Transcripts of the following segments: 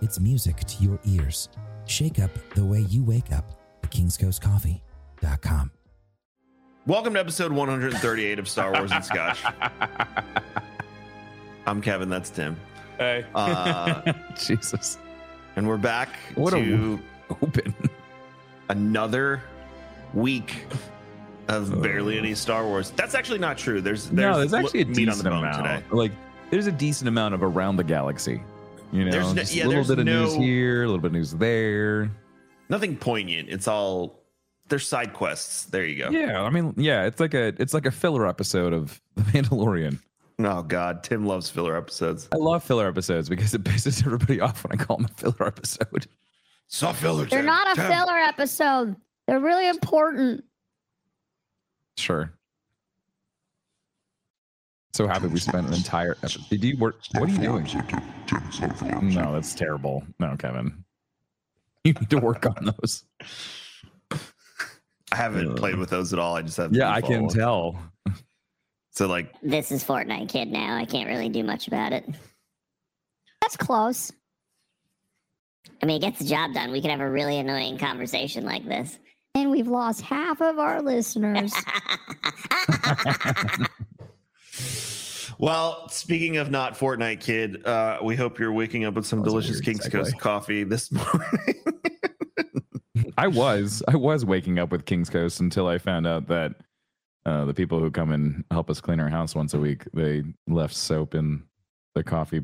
it's music to your ears. Shake up the way you wake up at kingscoastcoffee.com. Welcome to episode 138 of Star Wars and Scotch. I'm Kevin. That's Tim. Hey. Uh, Jesus. and we're back What a to Open. another week of barely any Star Wars. That's actually not true. There's, there's no, there's actually a meat on decent the bone amount. today. Like, there's a decent amount of around the galaxy. You know, There's no- Just yeah, a little bit of news here, a little bit of news there. Nothing poignant. It's all there's side quests. There you go. Yeah, I mean, yeah, it's like a it's like a filler episode of The Mandalorian. Oh God, Tim loves filler episodes. I love filler episodes because it pisses everybody off when I call them a filler episode. So filler. They're Tim. not a Tim. filler episode. They're really important. Sure. So happy we spent an entire episode. Did you work? What are you doing? No, that's terrible. No, Kevin. You need to work on those. I haven't played with those at all. I just have. Yeah, I can tell. So like, This is Fortnite Kid now. I can't really do much about it. That's close. I mean, it gets the job done. We could have a really annoying conversation like this. And we've lost half of our listeners. Well, speaking of not Fortnite kid, uh, we hope you're waking up with some That delicious weird King's segue. Coast coffee this morning. I was I was waking up with King's Coast until I found out that uh, the people who come and help us clean our house once a week they left soap in the coffee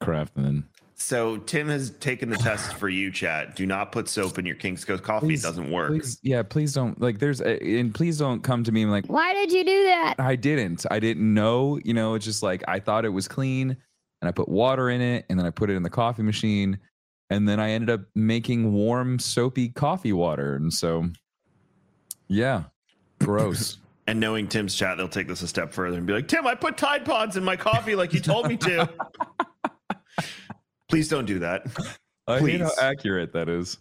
craft and then so Tim has taken the test for you, chat. Do not put soap in your King's Coast coffee. Please- it doesn't work. please yeah please don't like there's a, and please don't come to me like Why did you do that? I didn't I didn't know you know it's just like I thought it was clean and I put water in it and then I put it in the coffee machine and then I ended up making warm soapy coffee water and so yeah gross. And knowing Tim's chat, they'll take this a step further and be like, Tim, I put Tide Pods in my coffee like you told me to. please don't do that. I hate how accurate that is.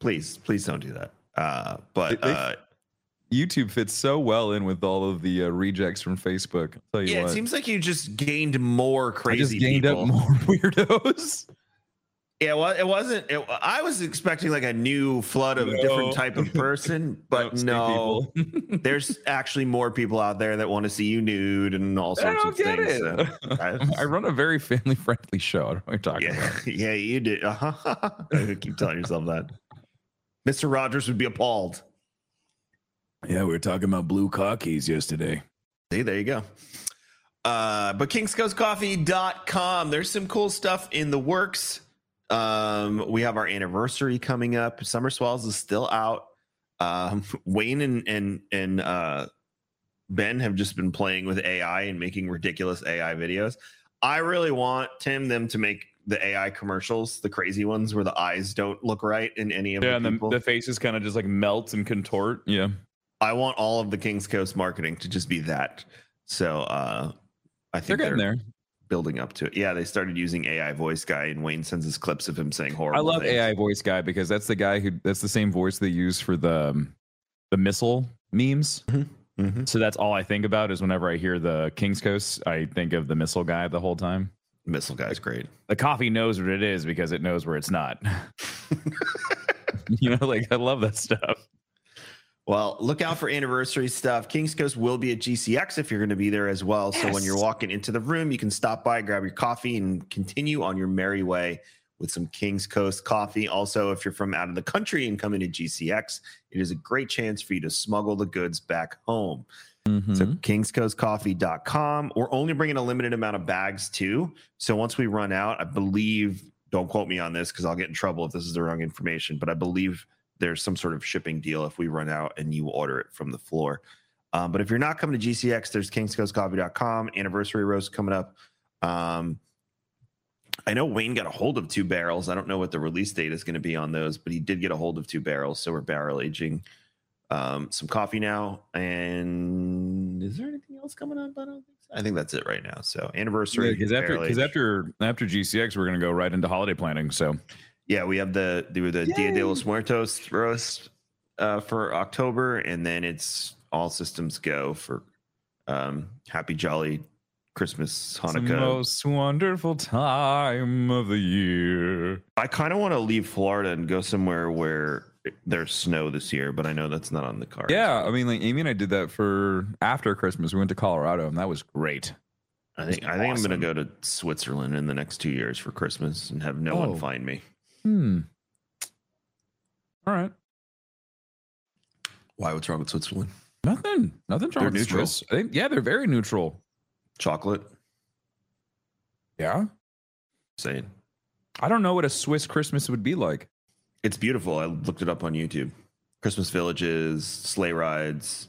Please, please don't do that. Uh, but They- uh, YouTube fits so well in with all of the uh, rejects from Facebook. I'll tell you yeah, it seems like you just gained more I just crazy gained people. up more weirdos. Yeah, well, it wasn't. It, I was expecting like a new flood of No. different type of person, but no. There's actually more people out there that want to see you nude and all I sorts don't of get things. it. so I- I run a very family friendly show. I don't know what you're talking yeah, about. yeah, you did. Uh-huh. Keep telling yourself that. Mr. Rogers would be appalled. Yeah, we were talking about blue cockies yesterday. See, there you go. Uh, but kingscoastcoffee.com. There's some cool stuff in the works. Um, we have our anniversary coming up. Summer Swells is still out. Um, Wayne and and and uh, Ben have just been playing with AI and making ridiculous AI videos. I really want Tim them to make the AI commercials, the crazy ones where the eyes don't look right in any of them. Yeah, the and the, the faces kind of just like melt and contort. Yeah. I want all of the Kings Coast marketing to just be that. So uh I think They're getting there. Building up to it. Yeah, they started using AI voice guy, and Wayne sends us clips of him saying horrible. I love things. AI voice guy because that's the guy who that's the same voice they use for the um, the missile memes. Mhm. So that's all I think about is whenever I hear the King's Coast, I think of the missile guy the whole time. Missile guy's great. The coffee knows what it is because it knows where it's not. you know, like I love that stuff. Well, look out for anniversary stuff. Kings Coast will be at GCX if you're going to be there as well. So when you're walking into the room, you can stop by, grab your coffee, and continue on your merry way with some Kings Coast coffee. Also, if you're from out of the country and coming to GCX, it is a great chance for you to smuggle the goods back home. Mm-hmm. So kingscoastcoffee.com. We're only bringing a limited amount of bags too. So once we run out, I believe, don't quote me on this because I'll get in trouble if this is the wrong information, but I believe there's some sort of shipping deal if we run out and you order it from the floor. Um, but if you're not coming to GCX, there's kingscoastcoffee.com. Anniversary roast coming up. Um, I know Wayne got a hold of two barrels. I don't know what the release date is going to be on those, but he did get a hold of two barrels. So we're barrel aging um, some coffee now. And is there anything else coming up? I don't think so. I think that's it right now. So anniversary. Because after because age. after after GCX, we're gonna go right into holiday planning. So yeah, we have the the, the Dia de los Muertos roast uh, for October, and then it's all systems go for um, Happy Jolly Christmas it's the Hanukkah. most wonderful time of the year. I kind of want to leave Florida and go somewhere where there's snow this year, but I know that's not on the card. Yeah, I mean, like Amy and I did that for after Christmas. We went to Colorado, and that was great. I think I think I'm gonna go to Switzerland in the next two years for Christmas and have no Oh. one find me. Hmm. All right. Why? What's wrong with Switzerland? Nothing. Nothing wrong They're with neutral. Swiss. I think, yeah, they're very neutral. Chocolate. Yeah. Saying I don't know what a Swiss Christmas would be like. it's beautiful. I looked it up on YouTube. Christmas villages, sleigh rides,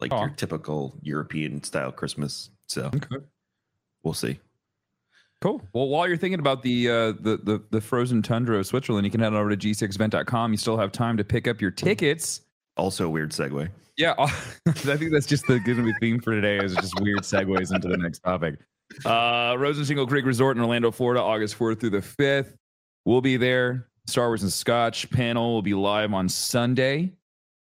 like Aw. your typical European style Christmas. So Okay. we'll see. Cool. Well, while you're thinking about the uh, the, the the frozen tundra of Switzerland, you can head on over to gcxevent.com. You still have time to pick up your tickets. Also, a weird segue. Yeah, I think that's just the going to be theme for today is just weird segues into the next topic. Uh, Rosen Shingle Creek Resort in Orlando, Florida, August 4th through the 5th. We'll be there. Star Wars and Scotch panel will be live on Sunday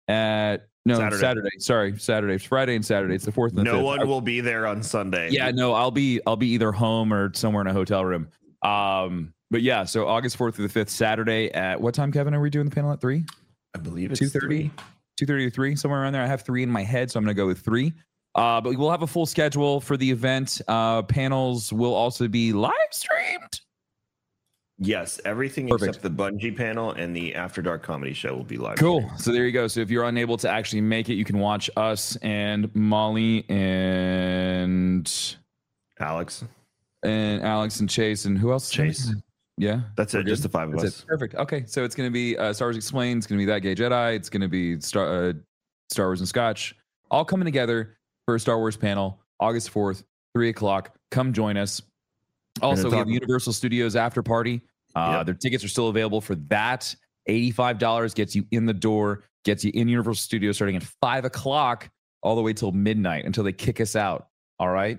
at no Saturday. Saturday. Sorry, Saturday. It's Friday and Saturday. It's the fourth and the No fifth. one will be there on Sunday. Yeah, no, I'll be I'll be either home or somewhere in a hotel room. Um, but yeah, so August 4th through the 5th, Saturday at what time, Kevin? Are we doing the panel at three? I believe it's 2:30? three. 2.30 to 3 somewhere around there i have three in my head so i'm going to go with three uh, but we'll have a full schedule for the event uh, panels will also be live streamed Yes, everything Perfect. except the Bungee panel and the After Dark comedy show will be live. cool so there you go so if you're unable to actually make it you can watch us and molly and Alex, and alex and chase and who else Chase. yeah That's it. Just the five of That's us. it. Perfect. Okay, so it's going to be uh, Star Wars Explained. It's going to be That Gay Jedi. It's going to be Star uh, Star Wars and Scotch, all coming together for a Star Wars panel, August fourth, three o'clock. Come join us. Also, we have Universal Studios after party. Uh, Yep. Their tickets are still available for that. Eighty-five dollars gets you in the door, gets you in Universal Studios starting at five o'clock, all the way till midnight until they kick us out. All right.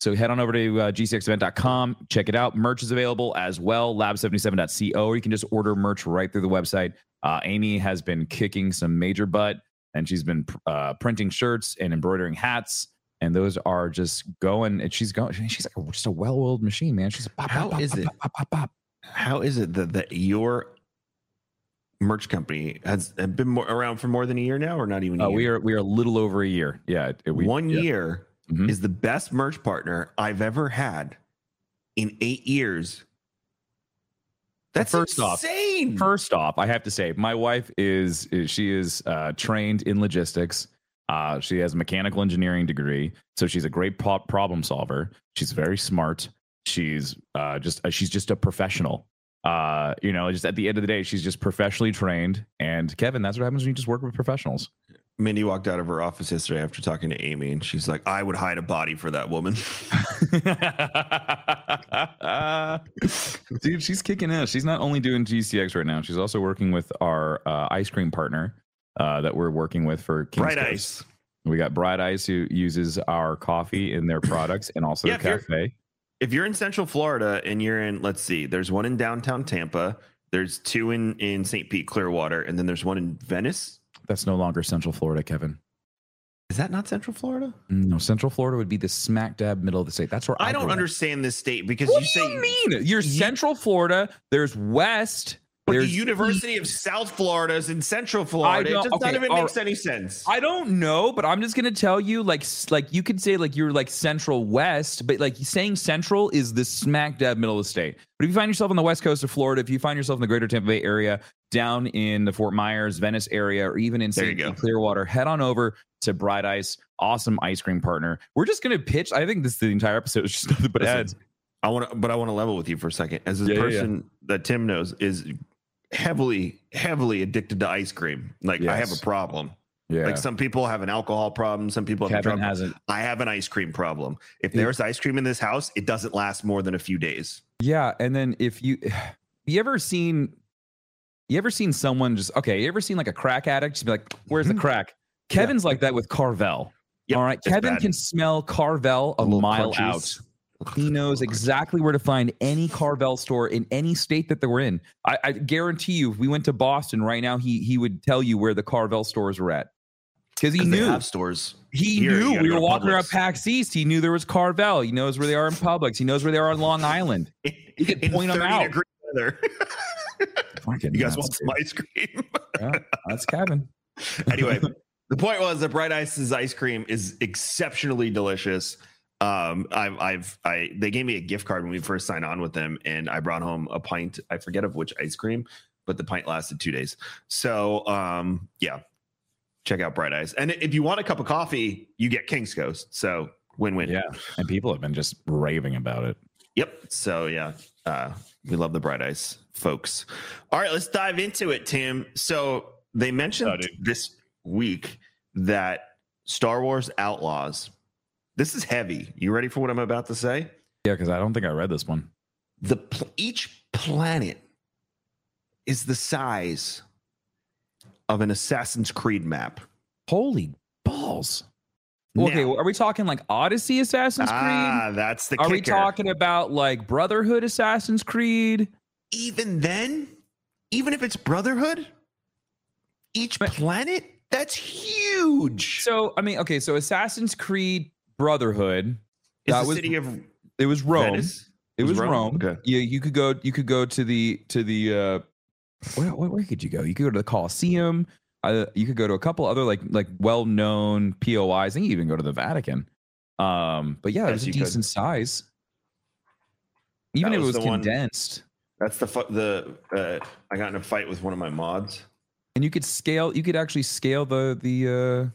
So head on over to uh, gcxevent.com, check it out. Merch is available as well, lab77.co, or you can just order merch right through the website. Uh, Amy has been kicking some major butt, and she's been uh, printing shirts and embroidering hats, and those are just going. And she's going. She's like just a well-oiled machine, man. She's pop, How pop, is pop, it? Pop, pop, pop. How is it that, that your merch company has been more, around for more than a year now, or not even? A Uh, we are we are a little over a year. Yeah, it- we, One yeah. year Mhm. is the best merch partner I've ever had in eight years. That's First off- First off, I have to say, my wife is, is she is uh, trained in logistics. Uh, she has a mechanical engineering degree, so she's a great pro- problem solver. She's very smart. She's uh, just uh, she's just a professional. Uh, you know, just at the end of the day, she's just professionally trained. And Kevin, that's what happens when you just work with professionals. Mindy walked out of her office yesterday after talking to Amy, and she's like, "I would hide a body for that woman." Dude, she's kicking ass. She's not only doing GCX right now, she's also working with our uh, ice cream partner uh, that we're working with for King's Bright Coast. Ice. We got Bright Ice who uses our coffee in their products and also Yeah, the if you're- cafe. If you're in Central Florida and you're in, let's see, there's one in downtown Tampa, there's two in in St. Pete, Clearwater, and then there's one in Venice. That's no longer Central Florida, Kevin. Is that not Central Florida? No, Central Florida would be the smack dab middle of the state. That's where I, I don't understand this state because What you do say you mean? You're Central Florida. There's West. But the University of South Florida is in Central Florida. It just okay, of it all makes any sense. I don't know, but I'm just gonna tell you, like, like you could say like you're like Central West, but like saying Central is the smack dab middle of the state. But if you find yourself on the west coast of Florida, if you find yourself in the Greater Tampa Bay area, down in the Fort Myers, Venice area, or even in St. you go. Pete, Clearwater, head on over to Bright Ice, awesome ice cream partner. We're just gonna pitch. I think this the entire episode is just nothing but ads. I want to, but I want to level with you for a second. As a Yeah, yeah, yeah. person that Tim knows is heavily, heavily addicted to ice cream. Like I have a problem. Yeah. Like some people have an alcohol problem, some people have a Kevin drug hasn't. I have an ice cream problem. If Yeah. there's ice cream in this house, it doesn't last more than a few days. Yeah, and then if you you ever seen you ever seen someone just okay, you ever seen like a crack addict just be like, "Where's the mm-hmm. crack?" Kevin's like that with Carvel. Yep, All right, Kevin bad. can smell Carvel a, A mile crunchies. out. He knows exactly where to find any Carvel store in any state that they were in. I, I guarantee you, if we went to Boston right now, he he would tell you where the Carvel stores were at because he 'Cause knew. stores. He Here, knew we were walking around PAX East. He knew there was Carvel. He knows where they are in Publix. He knows where they are on Long Island. You could point them out. Weather. You guys want some ice cream? Yeah, that's Kevin. anyway, the point was that Bright Ice's ice cream is exceptionally delicious. Um, I've, I've, I, they gave me a gift card when we first signed on with them, and I brought home a pint. I forget of which ice cream, but the pint lasted two days. So, um, yeah, check out Bright Ice. And if you want a cup of coffee, you get King's Coast. So, win win. Yeah, and people have been just raving about it. Yep. So yeah, uh, we love the Bright Ice folks. All right, let's dive into it, Tim. So they mentioned Oh, this week that Star Wars Outlaws. This is heavy. You ready for what I'm about to say? Yeah, because I don't think I read this one. The pl- each planet is the size of an Assassin's Creed map. Holy balls! Okay, well, are we talking like Odyssey Assassin's Creed? Ah, that's the are we talking about like Brotherhood Assassin's Creed? even then, even if it's Brotherhood, each planet that's huge. So I mean, okay, so Assassin's Creed Brotherhood. Is that the was city of It was Rome. Venice? It was Was Rome. Rome? Okay. Yeah, you could go. You could go to the to the. uh where, where, where could you go? You could go to the Colosseum. Uh, you could go to a couple other like like well known POIs. and you even go to the Vatican. Um, but yeah, it was a you could. decent size. Even That if it was was the one- condensed, That's the fu- the uh, I got in a fight with one of my mods. and you could scale. You could actually scale the the uh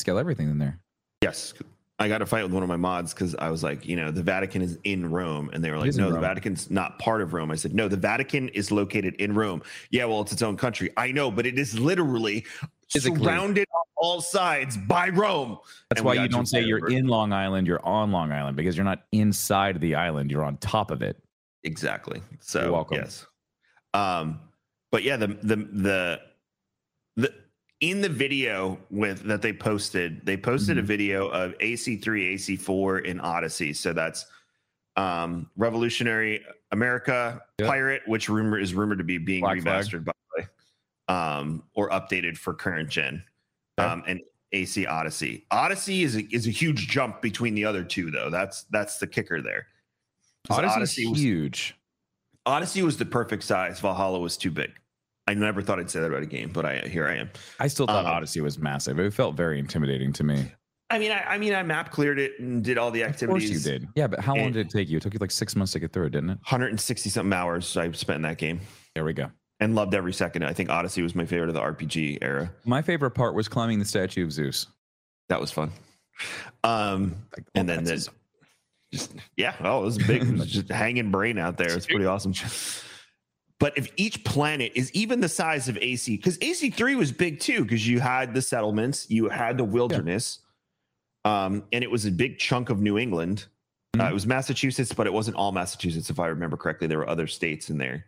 scale everything in there. Yes, I got a fight with one of my mods because I was like, you know, the Vatican is in Rome, and they were like, no, the Vatican's not part of Rome. I said, no, the Vatican is located in Rome. Yeah, well, it's its own country. I know, but it is literally Physically. surrounded on all sides by Rome. That's And why you don't say you're over in Long Island. You're on Long Island because you're not inside the island. You're on top of it. Exactly. So You're welcome. yes. Um, but yeah, the the the in the video with that they posted, they posted a Mhm. video of AC3, AC4 in Odyssey. So that's um Revolutionary America Yep. Pirate, which rumor is rumored to be being Black Flag. remastered by the way, um or updated for current gen. Okay. Um and AC Odyssey. Odyssey is a, is a huge jump between the other two though. That's that's the kicker there. 'Cause Odyssey's Odyssey was huge. Odyssey was the perfect size. Valhalla was too big. I never thought I'd say that about a game, but I here I am. I still thought Um, Odyssey was massive. It felt very intimidating to me. I mean, I, I mean, I map cleared it and did all the Of activities. course you did. Yeah, but how long did it take you? It took you like six months to get through it, didn't it? 160 something hours I spent in that game There we go. and loved every second. I think Odyssey was my favorite of the RPG era. My favorite part was climbing the statue of Zeus. That was fun. Um, Like, and oh, then this, just yeah, oh, it was big. It was just hanging brain out there. It's pretty awesome. But if each planet is even the size of AC, because AC3 was big too, because you had the settlements, you had the wilderness, um, and it was a big chunk of New England. Uh, Mhm. it was Massachusetts, but it wasn't all Massachusetts, if I remember correctly. There were other states in there.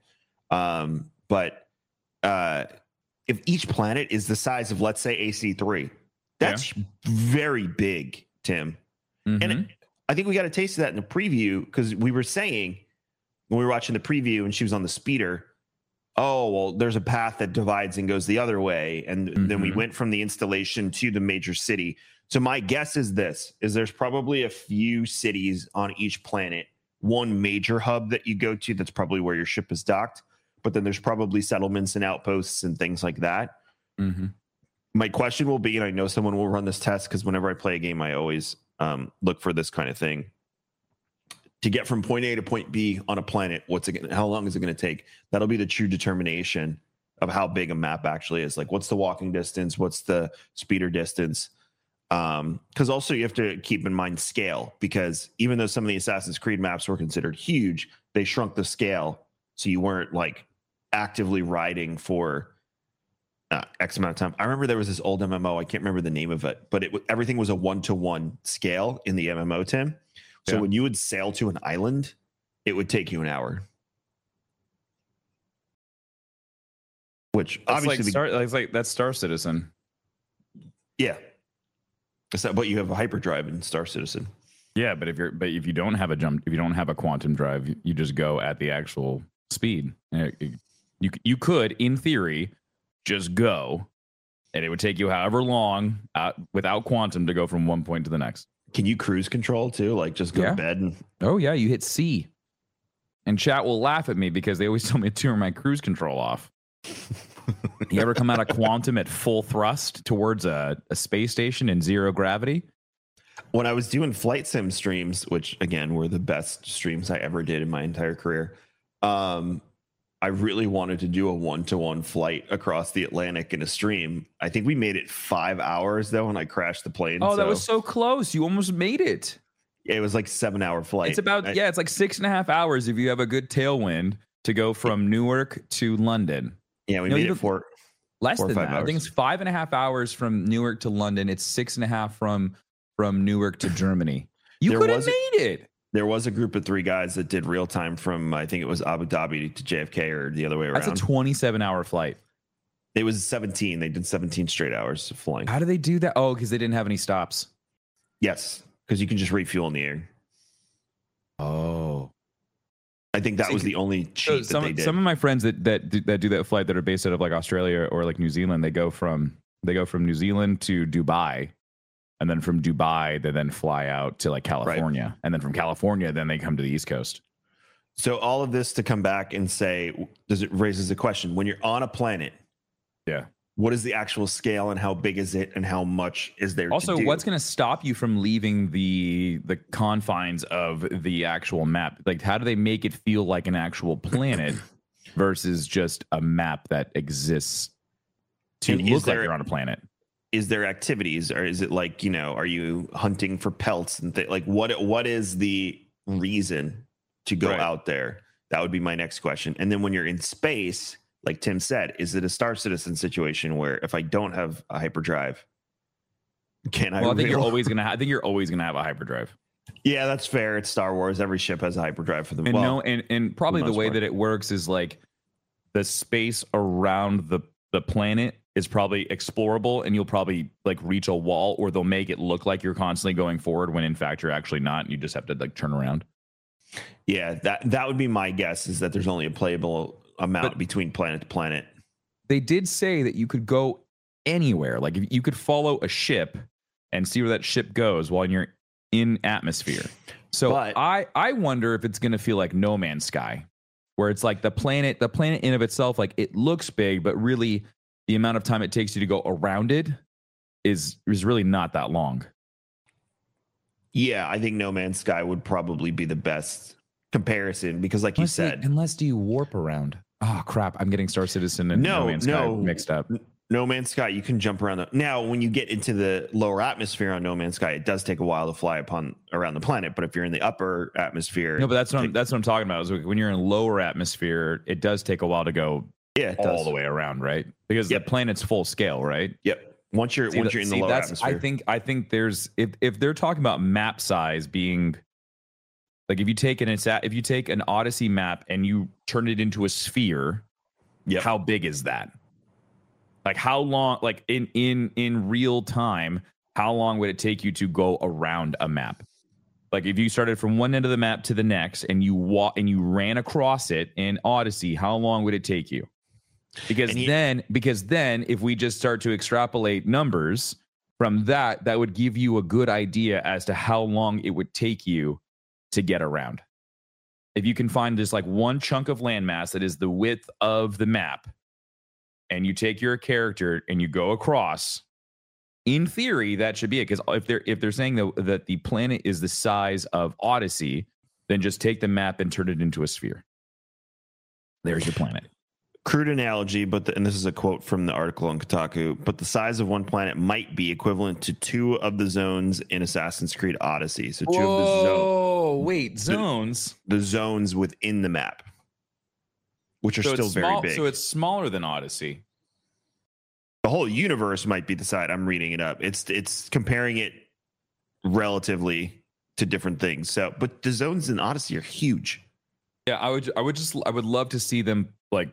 Um, but uh, if each planet is the size of, let's say, AC3, that's very big, Tim. Mhm. And I think we got a taste of that in the preview because we were saying when we were watching the preview and she was on the speeder, oh, well, there's a path that divides and goes the other way. And then we Mhm. went from the installation to the major city. So my guess is this is there's probably a few cities on each planet, one major hub that you go to that's probably where your ship is docked, but then there's probably settlements and outposts and things like that Mhm. my question will be, and I know someone will run this test because whenever I play a game, I always um, look for this kind of thing. To get from point A to point B on a planet, what's it? Gonna, how long is it going to take? That'll be the true determination of how big a map actually is. Like, what's the walking distance? What's the speeder distance? Um, because also you have to keep in mind scale because even though some of the Assassin's Creed maps were considered huge, they shrunk the scale so you weren't like actively riding for uh, X amount of time. I remember there was this old MMO. I can't remember the name of it, but it everything was a one to one scale in the MMO. Tim, so Yeah. when you would sail to an island, it would take you an hour. Which That's obviously, like the- Star, that's like that's Star Citizen. yeah. Is that, but you have a hyperdrive in Star Citizen. Yeah, but if you're but if you don't have a jump, if you don't have a quantum drive, you, you just go at the actual speed. And it- it- You you could, in theory, just go, and it would take you however long uh, without quantum to go from one point to the next. Can you cruise control too? Like just go Yeah. to bed and Oh yeah, you hit C, and chat will laugh at me because they always tell me to turn my cruise control off. you ever come out of quantum at full thrust towards a, a space station in zero gravity? when I was doing flight sim streams, which again were the best streams I ever did in my entire career, um, I really wanted to do a one to one flight across the Atlantic in a stream. I think we made it five hours though, when I crashed the plane. Oh, that was so close! You almost made it. it was like seven hour flight. It's about I- yeah, it's like six and a half hours if you have a good tailwind to go from Newark to London. yeah. We made it for Less Four than five that. I think it's five and a half hours from Newark to London. It's six and a half from from Newark to Germany. You could have made it. There was a group of three guys that did real time from I think it was Abu Dhabi to JFK or the other way around. That's a twenty-seven hour flight. it was 17. They did 17 straight hours of flying. How do they do that? Oh, because they didn't have any stops. Yes, because you can just refuel in the air. Oh, I think that was the only So cheat that some they did. some of my friends that that do, that do that flight that are based out of like Australia or like New Zealand, they go from they go from New Zealand to Dubai, and then from Dubai they then fly out to like California, and then from California then they come to the East Coast. So all of this to come back and say, does it raises a question when you're on a planet? Yeah. What is the actual scale and how big is it and how much is there? Also, to do? what's going to stop you from leaving the the confines of the actual map? Like, how do they make it feel like an actual planet versus just a map that exists to And look like you're on a planet? Is there activities or is it like you know are you hunting for pelts and th- like what what is the reason to go Right. out there? That would be my next question. And then when you're in space, like Tim said, is it a Star Citizen situation where if I don't have a hyperdrive, can I? Well, I think you're always gonna. Ha- I think you're always gonna have a hyperdrive. Yeah, that's fair. It's Star Wars. Every ship has a hyperdrive for them. And well, no, and and probably the most way part. that it works is like the space around the the planet is probably explorable, and you'll probably like reach a wall, or they'll make it look like you're constantly going forward when in fact you're actually not, and you just have to like turn around. yeah, that that would be my guess is that there's only a playable amount But- between planet to planet. they did say that you could go anywhere. Like if you could follow a ship and see where that ship goes while you're in atmosphere. So But- I I wonder if it's going to feel like No Man's Sky, where it's like the planet the planet in of itself like it looks big, but really the amount of time it takes you to go around it is is really not that long. Yeah, I think No Man's Sky would probably be the best comparison because, like you Unless they- said, unless do you warp around? Oh crap! I'm getting Star Citizen and No, No, Man's Sky mixed up. No Man's Sky, you can jump around. The, now, when you get into the lower atmosphere on No Man's Sky, it does take a while to fly upon around the planet. But if you're in the upper atmosphere, No, but that's what I'm, that's what I'm talking about. Is when you're in lower atmosphere, it does take a while to go yeah, all does. the way around, right? Because Yep. the planet's full scale, right? Yep. Once you're See, once you're in the see, lower that's, atmosphere, I think I think there's if if they're talking about map size being like if you take an if you take an Odyssey map and you turn it into a sphere, Yep. how big is that? Like how long like in in in real time, how long would it take you to go around a map? Like if you started from one end of the map to the next and you walk and you ran across it in Odyssey, how long would it take you? Because And then because then if we just start to extrapolate numbers from that, that would give you a good idea as to how long it would take you to get around. If you can find just like one chunk of landmass that is the width of the map, and you take your character and you go across, in theory, that should be it. Because if they're if they're saying that, that the planet is the size of Odyssey, then just take the map and turn it into a sphere. There's your planet. Crude analogy, but the, and this is a quote from the article on Kotaku. But the size of one planet might be equivalent to two of the zones in Assassin's Creed Odyssey. So two of the zones. Whoa, wait, zones. the zones within the map, which are So still very small, big. So it's smaller than Odyssey. the whole universe might be the side I'm reading it up. It's it's comparing it relatively to different things. So, but the zones in Odyssey are huge. Yeah, I would I would just I would love to see them like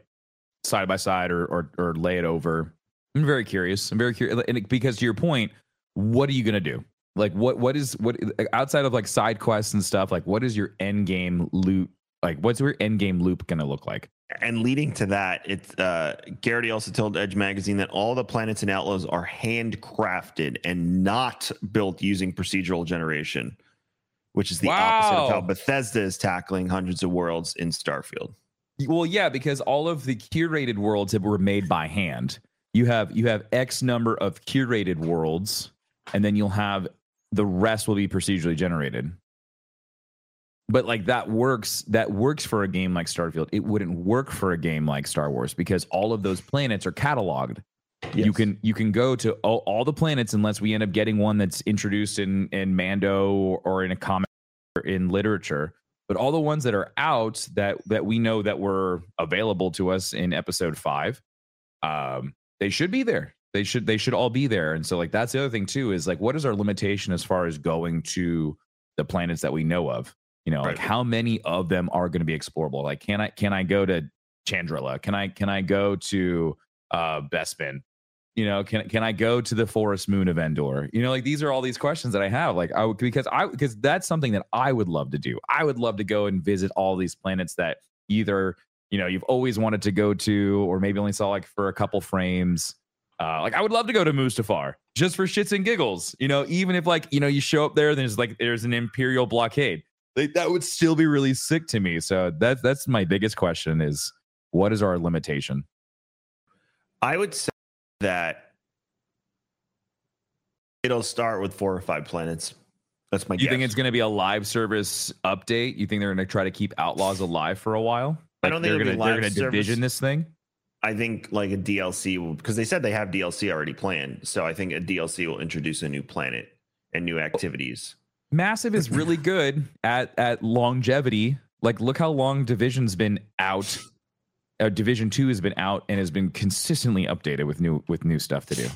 side by side or or, or lay it over. I'm very curious. I'm very curious and because to your point, what are you gonna do? Like what what is what outside of like side quests and stuff? Like what is your end game loot? Like what's your end game loop gonna look like? And leading to that, it's uh, Gerighty also told Edge magazine that all the planets and outlaws are handcrafted and not built using procedural generation, which is the opposite of how Bethesda is tackling hundreds of worlds in Starfield. Well, yeah, because all of the curated worlds have- were made by hand. You have you have X number of curated worlds, and then you'll have the rest will be procedurally generated. But like that works that works for a game like Starfield. It wouldn't work for a game like Star Wars because all of those planets are cataloged. You can you can go to all, all the planets unless we end up getting one that's introduced in in Mando or, or in a comic or in literature. But all the ones that are out that that we know that were available to us in episode five, um, they should be there. They should they should all be there. And so like that's the other thing too is like what is our limitation as far as going to the planets that we know of? You know, like how many of them are going to be explorable? Like can I can I go to Chandrila? Can I can I go to uh Bespin? You know, can can I go to the forest moon of Endor? You know, like these are all these questions that I have. Like I would because I because that's something that I would love to do. I would love to go and visit all these planets that either you know you've always wanted to go to, or maybe only saw like for a couple frames. Uh, like I would love to go to Mustafar just for shits and giggles. You know, even if like you know you show up there, there's like there's an Imperial blockade. Like that would still be really sick to me. So that's that's my biggest question: is what is our limitation? I would say that it'll start with four or five planets. That's my You guess. think it's going to be a live service update? You think they're going to try to keep Outlaws alive for a while? I don't think they're going to they're live going to division this thing. I think like a DLC will because they said they have DLC already planned. So I think a DLC will introduce a new planet and new activities. Massive is really good at at longevity. Like, look how long Division's been out. Uh, Division Two has been out and has been consistently updated with new with new stuff to do.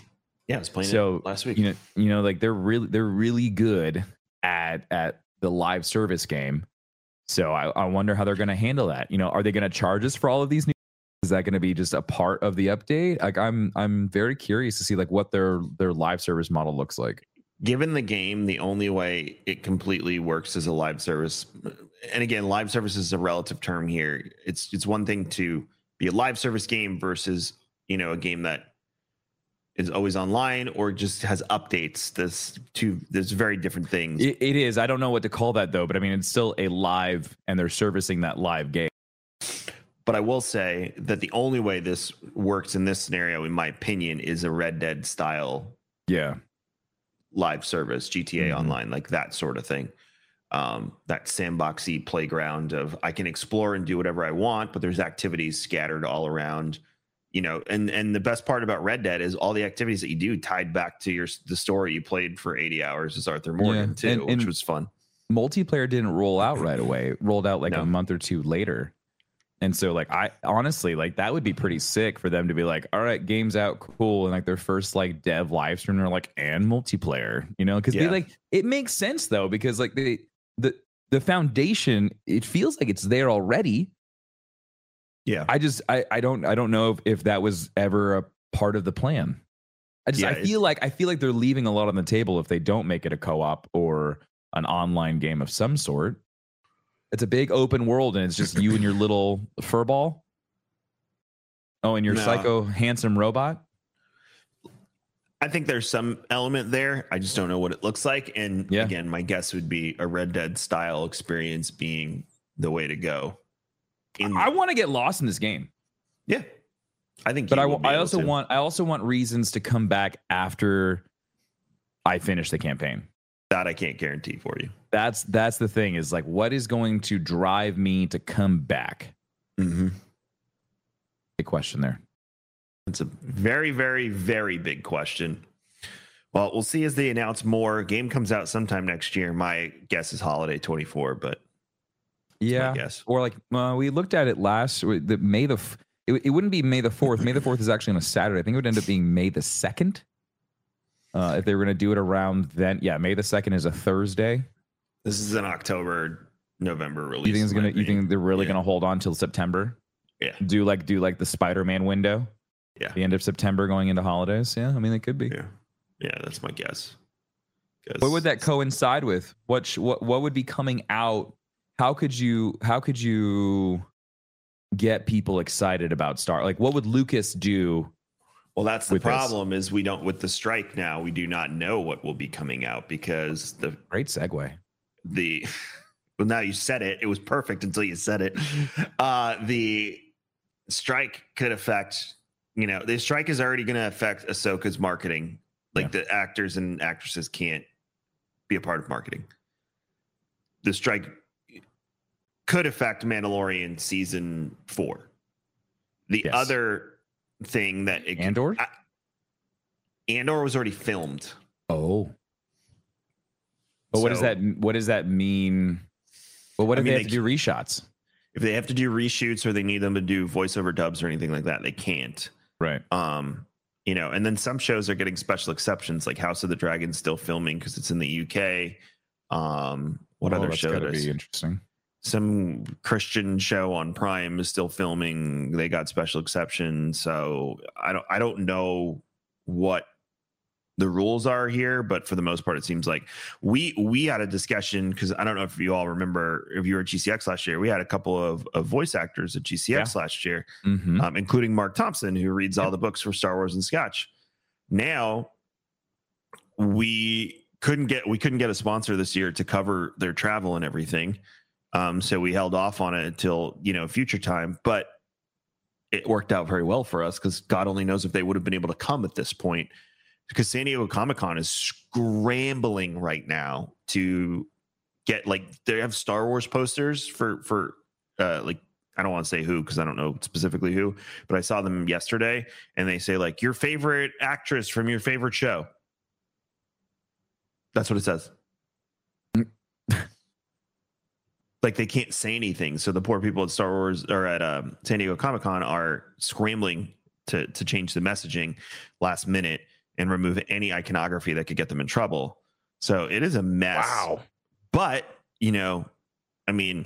Yeah, I was playing So it last week. you know, you know, like they're really they're really good at at the live service game. So I, I wonder how they're going to handle that. You know, are they going to charge us for all of these new? Is that going to be just a part of the update? Like, I'm I'm very curious to see like what their their live service model looks like. Given the game, the only way it completely works is a live service. And again, live service is a relative term here. It's it's one thing to be a live service game versus you know a game that is always online or just has updates. This two there's very different things. It, it is. I don't know what to call that though, but I mean, it's still a live, and they're servicing that live game. But I will say that the only way this works in this scenario, in my opinion, is a Red Dead style Yeah, live service, GTA Mhm. Online, like that sort of thing. Um, that sandboxy playground of I can explore and do whatever I want, but there's activities scattered all around. You know, and and the best part about Red Dead is all the activities that you do tied back to your the story you played for 80 hours as Arthur Morgan Yeah, too, and- which and- was fun. multiplayer didn't roll out right away. It rolled out like No. a month or two later. And so like I honestly like that would be pretty sick for them to be like, all right, game's out, cool. And like their first like dev live stream, they're like, and multiplayer, you know, because they Yeah. like it makes sense though, because like they the the foundation, it feels like it's there already. Yeah. I just I I don't I don't know if, if that was ever a part of the plan. I just Yeah, I feel like I feel like they're leaving a lot on the table if they don't make it a co-op or an online game of some sort. It's a big open world and it's just you and your little furball. Oh, and your No. psycho handsome robot. I think there's some element there. I just don't know what it looks like. And Yeah. again, my guess would be a Red Dead style experience being the way to go. In, I want to get lost in this game. yeah, I think. But I, will wa- be I also to. want I also want reasons to come back after I finish the campaign. that. I can't guarantee for you. That's that's the thing is like what is going to drive me to come back? Mm-hmm. Big question there. It's a very, very, very big question. Well, we'll see as they announce more. Game comes out sometime next year. My guess is holiday 24, but Yeah. guess. Or like uh, we looked at it last the May the it, it wouldn't be May the fourth. May the fourth is actually on a Saturday. I think it would end up being May the second. Uh, if they were going to do it around then, yeah, May the second is a Thursday. This is an October, November release. You think it's gonna? You think they're really Yeah. gonna hold on till September? Yeah. Do like do like the Spider-Man window? Yeah. The end of September going into holidays. Yeah. I mean, it could be. Yeah, yeah, that's my guess. What would that coincide with? What sh- what what would be coming out? How could you how could you get people excited about Star? Like, what would Lucas do? Well, that's the with this? problem. Is we don't with the strike now. We do not know what will be coming out because the Great segue. the well now you said it it was perfect until you said it uh the strike could affect you know the strike is already going to affect ahsoka's marketing like the actors and actresses can't be a part of marketing the strike could affect mandalorian season four the Yes. other thing that it could- Andor? I- andor was already filmed Oh. But what does So- that what does that mean? Well, what I if mean, they they have to do reshoots? if they have to do reshoots or they need them to do voiceover dubs or anything like that, they can't. Right. Um, you know, and then some shows are getting special exceptions, like House of the Dragon still filming because it's in the UK. Um, what Well, other that's show? gotta be interesting. Some Christian show on Prime is still filming. They got special exceptions, so I don't. I don't know what the rules are here, but for the most part, it seems like we we had a discussion because I don't know if you all remember if you were at GCX last year. We had a couple of, of voice actors at GCX last year, Mhm. um, including Mark Thompson, who reads all the books for Star Wars and Scotch. Now, we couldn't get we couldn't get a sponsor this year to cover their travel and everything, um, so we held off on it until you know future time. But it worked out very well for us because God only knows if they would have been able to come at this point. Because San Diego Comic Con is scrambling right now to get like they have Star Wars posters for for uh, like I don't want to say who because I don't know specifically who, but I saw them yesterday and they say like your favorite actress from your favorite show. That's what it says. like they can't say anything, so the poor people at Star Wars or at um, San Diego Comic Con are scrambling to to change the messaging last minute and remove any iconography that could get them in trouble. So it is a mess. Wow. But, you know, I mean,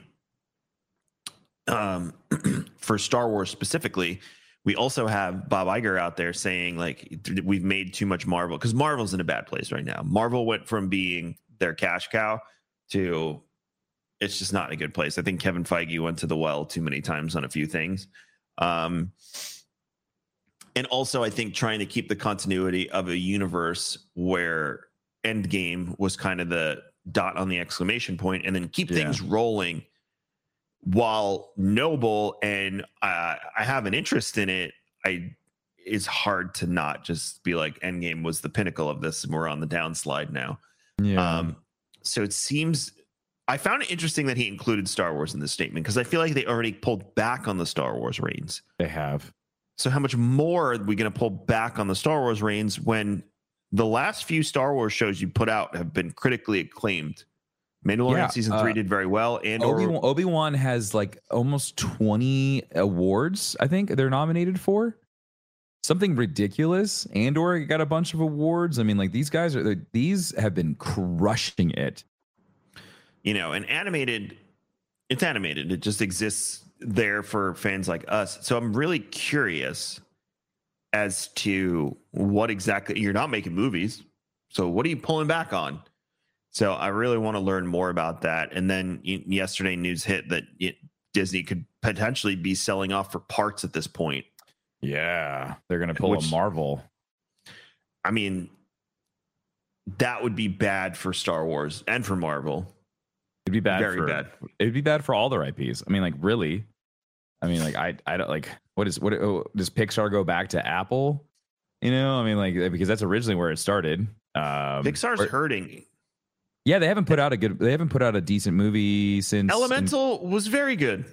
um, for Star Wars specifically, we also have Bob Iger out there saying like we've made too much Marvel because Marvel's in a bad place right now. Marvel went from being their cash cow to it's just not a good place. I think Kevin Feige went to the well too many times on a few things. Um, and also, I think trying to keep the continuity of a universe where Endgame was kind of the dot on the exclamation point, and then keep Yeah. things rolling while noble and uh, I have an interest in it. I it's hard to not just be like Endgame was the pinnacle of this, and we're on the downslide now. Yeah. Um, so it seems I found it interesting that he included Star Wars in this statement because I feel like they already pulled back on the Star Wars reins. they have. So how much more are we going to pull back on the Star Wars reins when the last few Star Wars shows you put out have been critically acclaimed? Mandalorian Yeah, season three uh, did very well, and Obi or Obi Wan has like almost twenty awards. I think they're nominated for something ridiculous. Andor got a bunch of awards. I mean, like these guys are these have been crushing it. you know, and animated, it's animated. It just exists there for fans like us. So I'm really curious as to what exactly you're not making movies. So what are you pulling back on? So I really want to learn more about that. And then yesterday news hit that it, Disney could potentially be selling off for parts at this point. Yeah, they're gonna pull Which- a Marvel. I mean, that would be bad for Star Wars and for Marvel. It'd be bad. Very for, bad. It'd be bad for all their IPs. I mean, like really. I mean, like I I don't like what is what oh, does Pixar go back to Apple? You know, I mean, like because that's originally where it started. Um, Pixar's or- hurting. yeah, they haven't put out a good. They haven't put out a decent movie since Elemental was very good.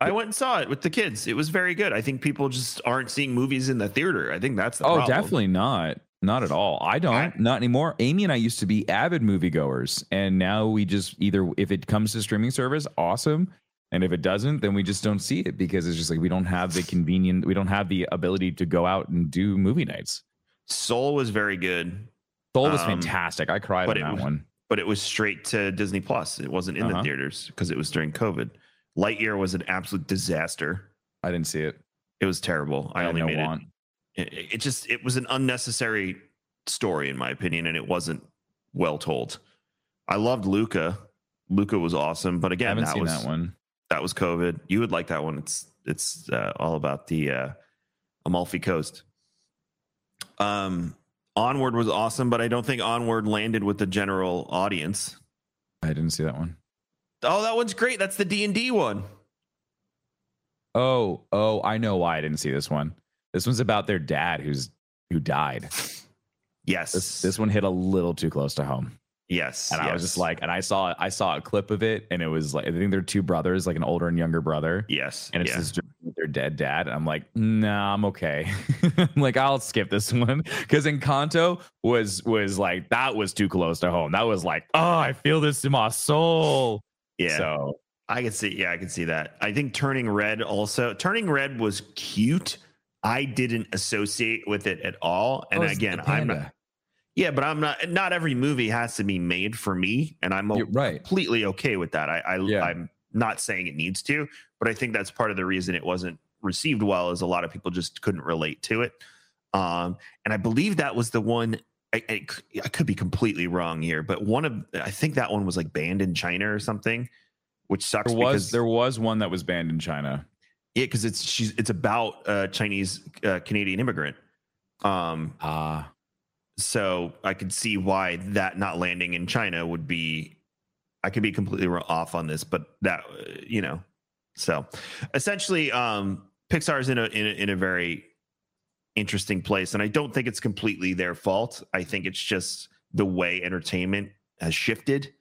I went and saw it with the kids. It was very good. I think people just aren't seeing movies in the theater. I think that's the Oh, problem. definitely not. Not at all. I don't. I- not anymore. Amy and I used to be avid moviegoers, and now we just either if it comes to streaming service, awesome. And if it doesn't, then we just don't see it because it's just like we don't have the convenient, we don't have the ability to go out and do movie nights. Soul was very good, Soul was Um, fantastic. I cried on that was- one. but it was straight to Disney Plus. It wasn't in the Uh-huh. theaters because it was during COVID. Lightyear was an absolute disaster. I didn't see it. It was terrible. I, had only made want. it. It. It just it was an unnecessary story in my opinion, and it wasn't well told. I loved Luca. Luca was awesome, but again, that was that one. that was COVID. You would like that one. It's it's uh, all about the uh, Amalfi Coast. Um, Onward was awesome, but I don't think Onward landed with the general audience. I didn't see that one. Oh, that one's great. That's the D and D one. Oh, oh, I know why I didn't see this one. This one's about their dad who's who died. Yes, This this one hit a little too close to home. yes, And I was just like, and I saw I saw a clip of it, and it was like I think they're two brothers, like an older and younger brother. yes, And it's yeah. with their dead dad. And I'm like, nah, I'm okay. I'm like, I'll skip this one. Cause Encanto was was like that was too close to home. That was like, oh, I feel this in my soul. yeah. So I can see. Yeah, I can see that. I think Turning Red also. Turning Red was cute. I didn't associate with it at all. And Oh, again, I'm not. Yeah, but I'm not. Not every movie has to be made for me, and I'm You're right. completely okay with that. I, I Yeah. I'm not saying it needs to, but I think that's part of the reason it wasn't received well is a lot of people just couldn't relate to it. Um, and I believe that was the one. I, I, I could be completely wrong here, but one of I think that one was like banned in China or something, which sucks There was because there was one that was banned in China. Yeah, because it's she's it's about a Chinese uh, Canadian immigrant. Um, Ah, so I could see why that not landing in China would be. I could be completely off on this, but that uh, you know, so essentially, um, Pixar's in a in a, in a very interesting place, and I don't think it's completely their fault. I think it's just the way entertainment has shifted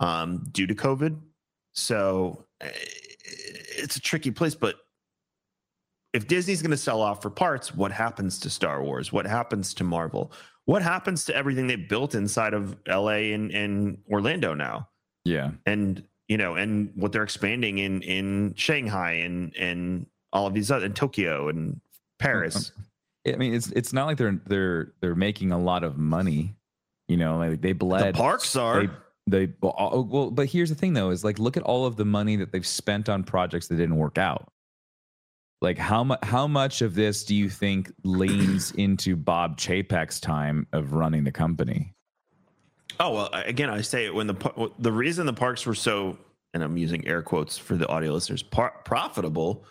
um, due to COVID. So uh, it's a tricky place, but if Disney's going to sell off for parts, what happens to Star Wars? What happens to Marvel? What happens to everything they built inside of LA and, and Orlando now? yeah. And you know, and what they're expanding in in Shanghai and and all of these other in Tokyo and Paris. I mean, it's it's not like they're they're they're making a lot of money. You know, like they bled. the parks are. They, they well, oh, well, but here's the thing though: is like look at all of the money that they've spent on projects that didn't work out. Like how much how much of this do you think leans into Bob Chapek's time of running the company? Oh well, again, I say it when the the reason the parks were so, and I'm using air quotes for the audio listeners, par- profitable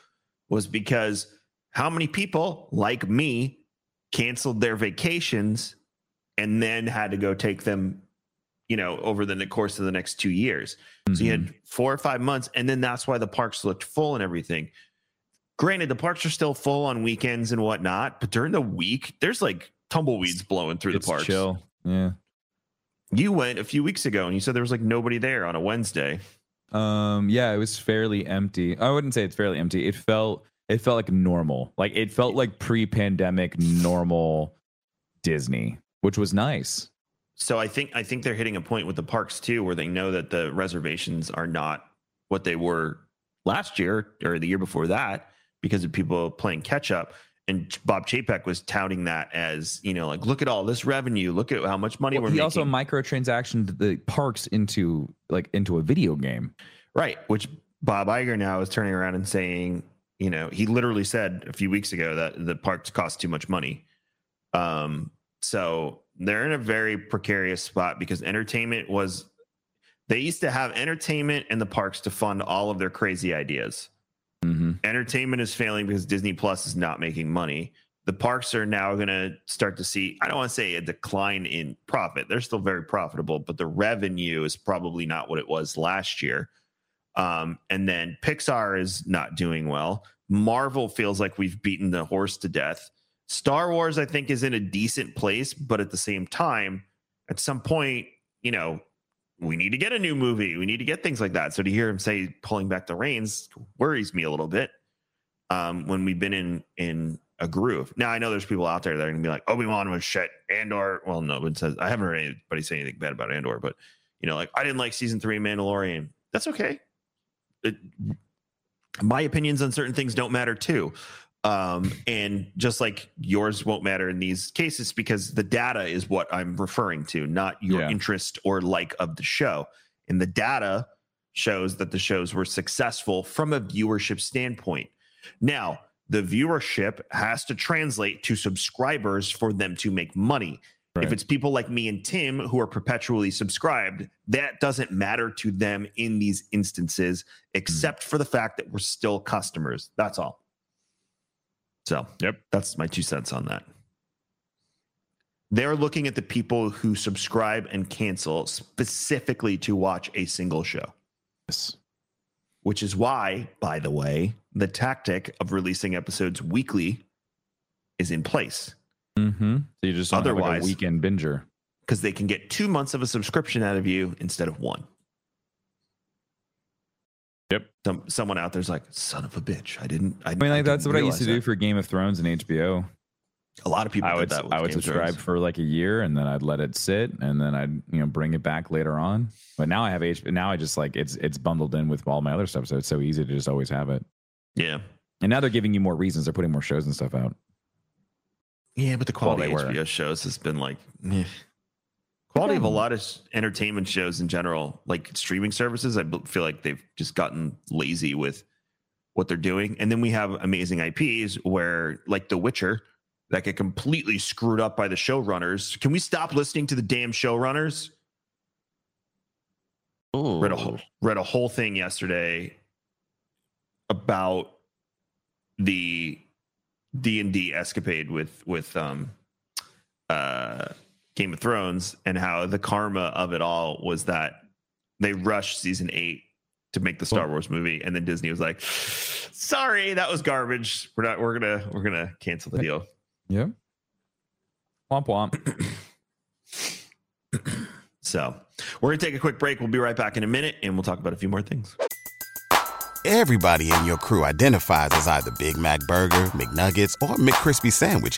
was because how many people like me canceled their vacations and then had to go take them, you know, over the course of the next two years. So you had mm-hmm. four or five months, and then that's why the parks looked full and everything. Granted, the parks are still full on weekends and whatnot, but during the week, there's like tumbleweeds blowing through It's the parks. chill. Yeah. You went a few weeks ago and you said there was like nobody there on a Wednesday. Um, yeah, it was fairly empty. I wouldn't say it's fairly empty. It felt it felt like normal. Like it felt like pre-pandemic normal Disney, which was nice. So I think I think they're hitting a point with the parks too, where they know that the reservations are not what they were last year or the year before that because of people playing catch up. And Bob Chapek was touting that as you know, like look at all this revenue, look at how much money Well, we're making. he making. also microtransactioned the parks into like into a video game. Right. Which Bob Iger now is turning around and saying, you know, he literally said a few weeks ago that the parks cost too much money. Um, so they're in a very precarious spot because entertainment was they used to have entertainment and the parks to fund all of their crazy ideas. Mm-hmm. Entertainment is failing because Disney Plus is not making money. The parks are now going to start to see, I don't want to say a decline in profit. They're still very profitable, but the revenue is probably not what it was last year. Um, and then Pixar is not doing well. Marvel feels like we've beaten the horse to death. Star Wars, I think, is in a decent place, but at the same time, at some point, you know, we need to get a new movie. We need to get things like that. So to hear him say pulling back the reins worries me a little bit. Um, when we've been in in a groove. Now I know there's people out there that are gonna be like, Obi Wan was shit. Andor, well, no, it says I haven't heard anybody say anything bad about Andor, but you know, like I didn't like season three Mandalorian. That's okay. It, my opinions on certain things don't matter too. Um, and just like yours won't matter in these cases because the data is what I'm referring to, not your Yeah. interest or like of the show. And the data shows that the shows were successful from a viewership standpoint. Now, the viewership has to translate to subscribers for them to make money. If it's people like me and Tim who are perpetually subscribed, that doesn't matter to them in these instances, except for the fact that we're still customers. That's all. So, Yep. that's my two cents on that. They're looking at the people who subscribe and cancel specifically to watch a single show, Yes. which is why, by the way, the tactic of releasing episodes weekly is in place Mm-hmm. So you just like Otherwise- a weekend binger. because they can get two months of a subscription out of you instead of one. Yep. Some, someone out there's like, son of a bitch. I didn't. I, I mean, like that's what I used to do that. for Game of Thrones and HBO. A lot of people I would that. With I would Game subscribe for like a year and then I'd let it sit and then I'd you know bring it back later on. But now I have H. Now I just like it's it's bundled in with all my other stuff, so it's so easy to just always have it. Yeah. And now they're giving you more reasons. They're putting more shows and stuff out. Yeah, but the Well, quality they of were. HBO shows has been like eh. Quality of a lot of entertainment shows in general, like streaming services. i feel like they've just gotten lazy with what they're doing, and then we have amazing IPs where, like The Witcher, that get completely screwed up by the showrunners. Can we stop listening to the damn showrunners? read a whole, read a whole thing yesterday about the D and D escapade with with um uh Game of Thrones and how the karma of it all was that they rushed season eight to make the Star Wars movie, and then Disney was like, "Sorry, that was garbage. We're not. We're gonna. We're gonna cancel the deal." Yep. Womp womp. So we're gonna take a quick break. We'll be right back in a minute, and we'll talk about a few more things. Everybody in your crew identifies as either Big Mac Burger, McNuggets, or McCrispy Sandwich.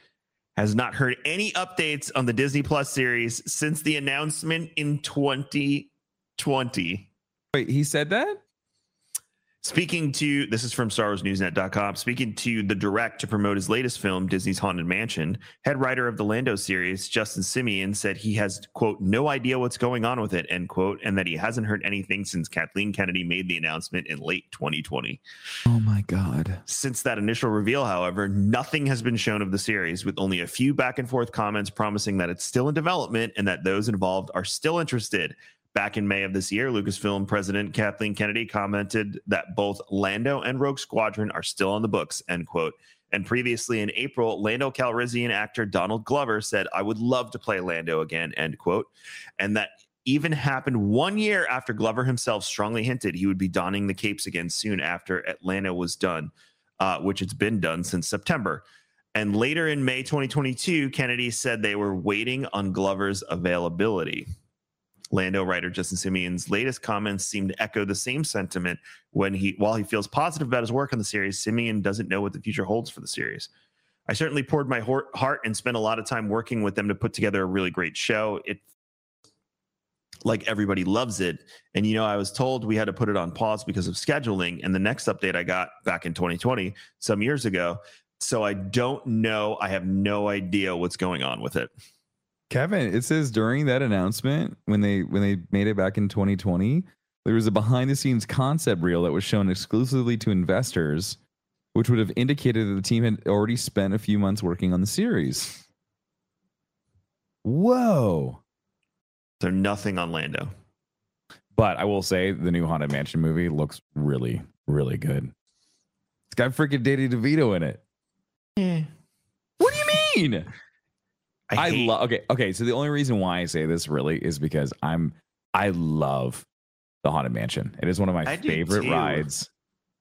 has not heard any updates on the Disney Plus series since the announcement in 2020. Wait, he said that? Speaking to this is from StarWarsNewsNet.com. Speaking to the direct to promote his latest film, Disney's Haunted Mansion, head writer of the Lando series, Justin Simien, said he has quote no idea what's going on with it end quote, and that he hasn't heard anything since Kathleen Kennedy made the announcement in late 2020. Oh my god. Since that initial reveal, however, nothing has been shown of the series, with only a few back and forth comments promising that it's still in development and that those involved are still interested. Back in May of this year, Lucasfilm president Kathleen Kennedy commented that both Lando and Rogue Squadron are still on the books, end quote. And previously in April, Lando Calrissian actor Donald Glover said, I would love to play Lando again, end quote. And that even happened one year after Glover himself strongly hinted he would be donning the capes again soon after Atlanta was done, uh, which it's been done since September. And later in May 2022, Kennedy said they were waiting on Glover's availability. Lando writer Justin Simien's latest comments seem to echo the same sentiment when he while he feels positive about his work on the series, Simien doesn't know what the future holds for the series. I certainly poured my heart and spent a lot of time working with them to put together a really great show. It like everybody loves it. And you know, I was told we had to put it on pause because of scheduling. And the next update I got back in 2020, some years ago. So I don't know. I have no idea what's going on with it. Kevin, it says during that announcement when they when they made it back in 2020, there was a behind the scenes concept reel that was shown exclusively to investors, which would have indicated that the team had already spent a few months working on the series. Whoa. So nothing on Lando. But I will say the new Haunted Mansion movie looks really, really good. It's got freaking Danny DeVito in it. Yeah. What do you mean? I, hate- love okay, okay. So the only reason why I say this really is because I'm I love the Haunted Mansion. It is one of my I favorite rides.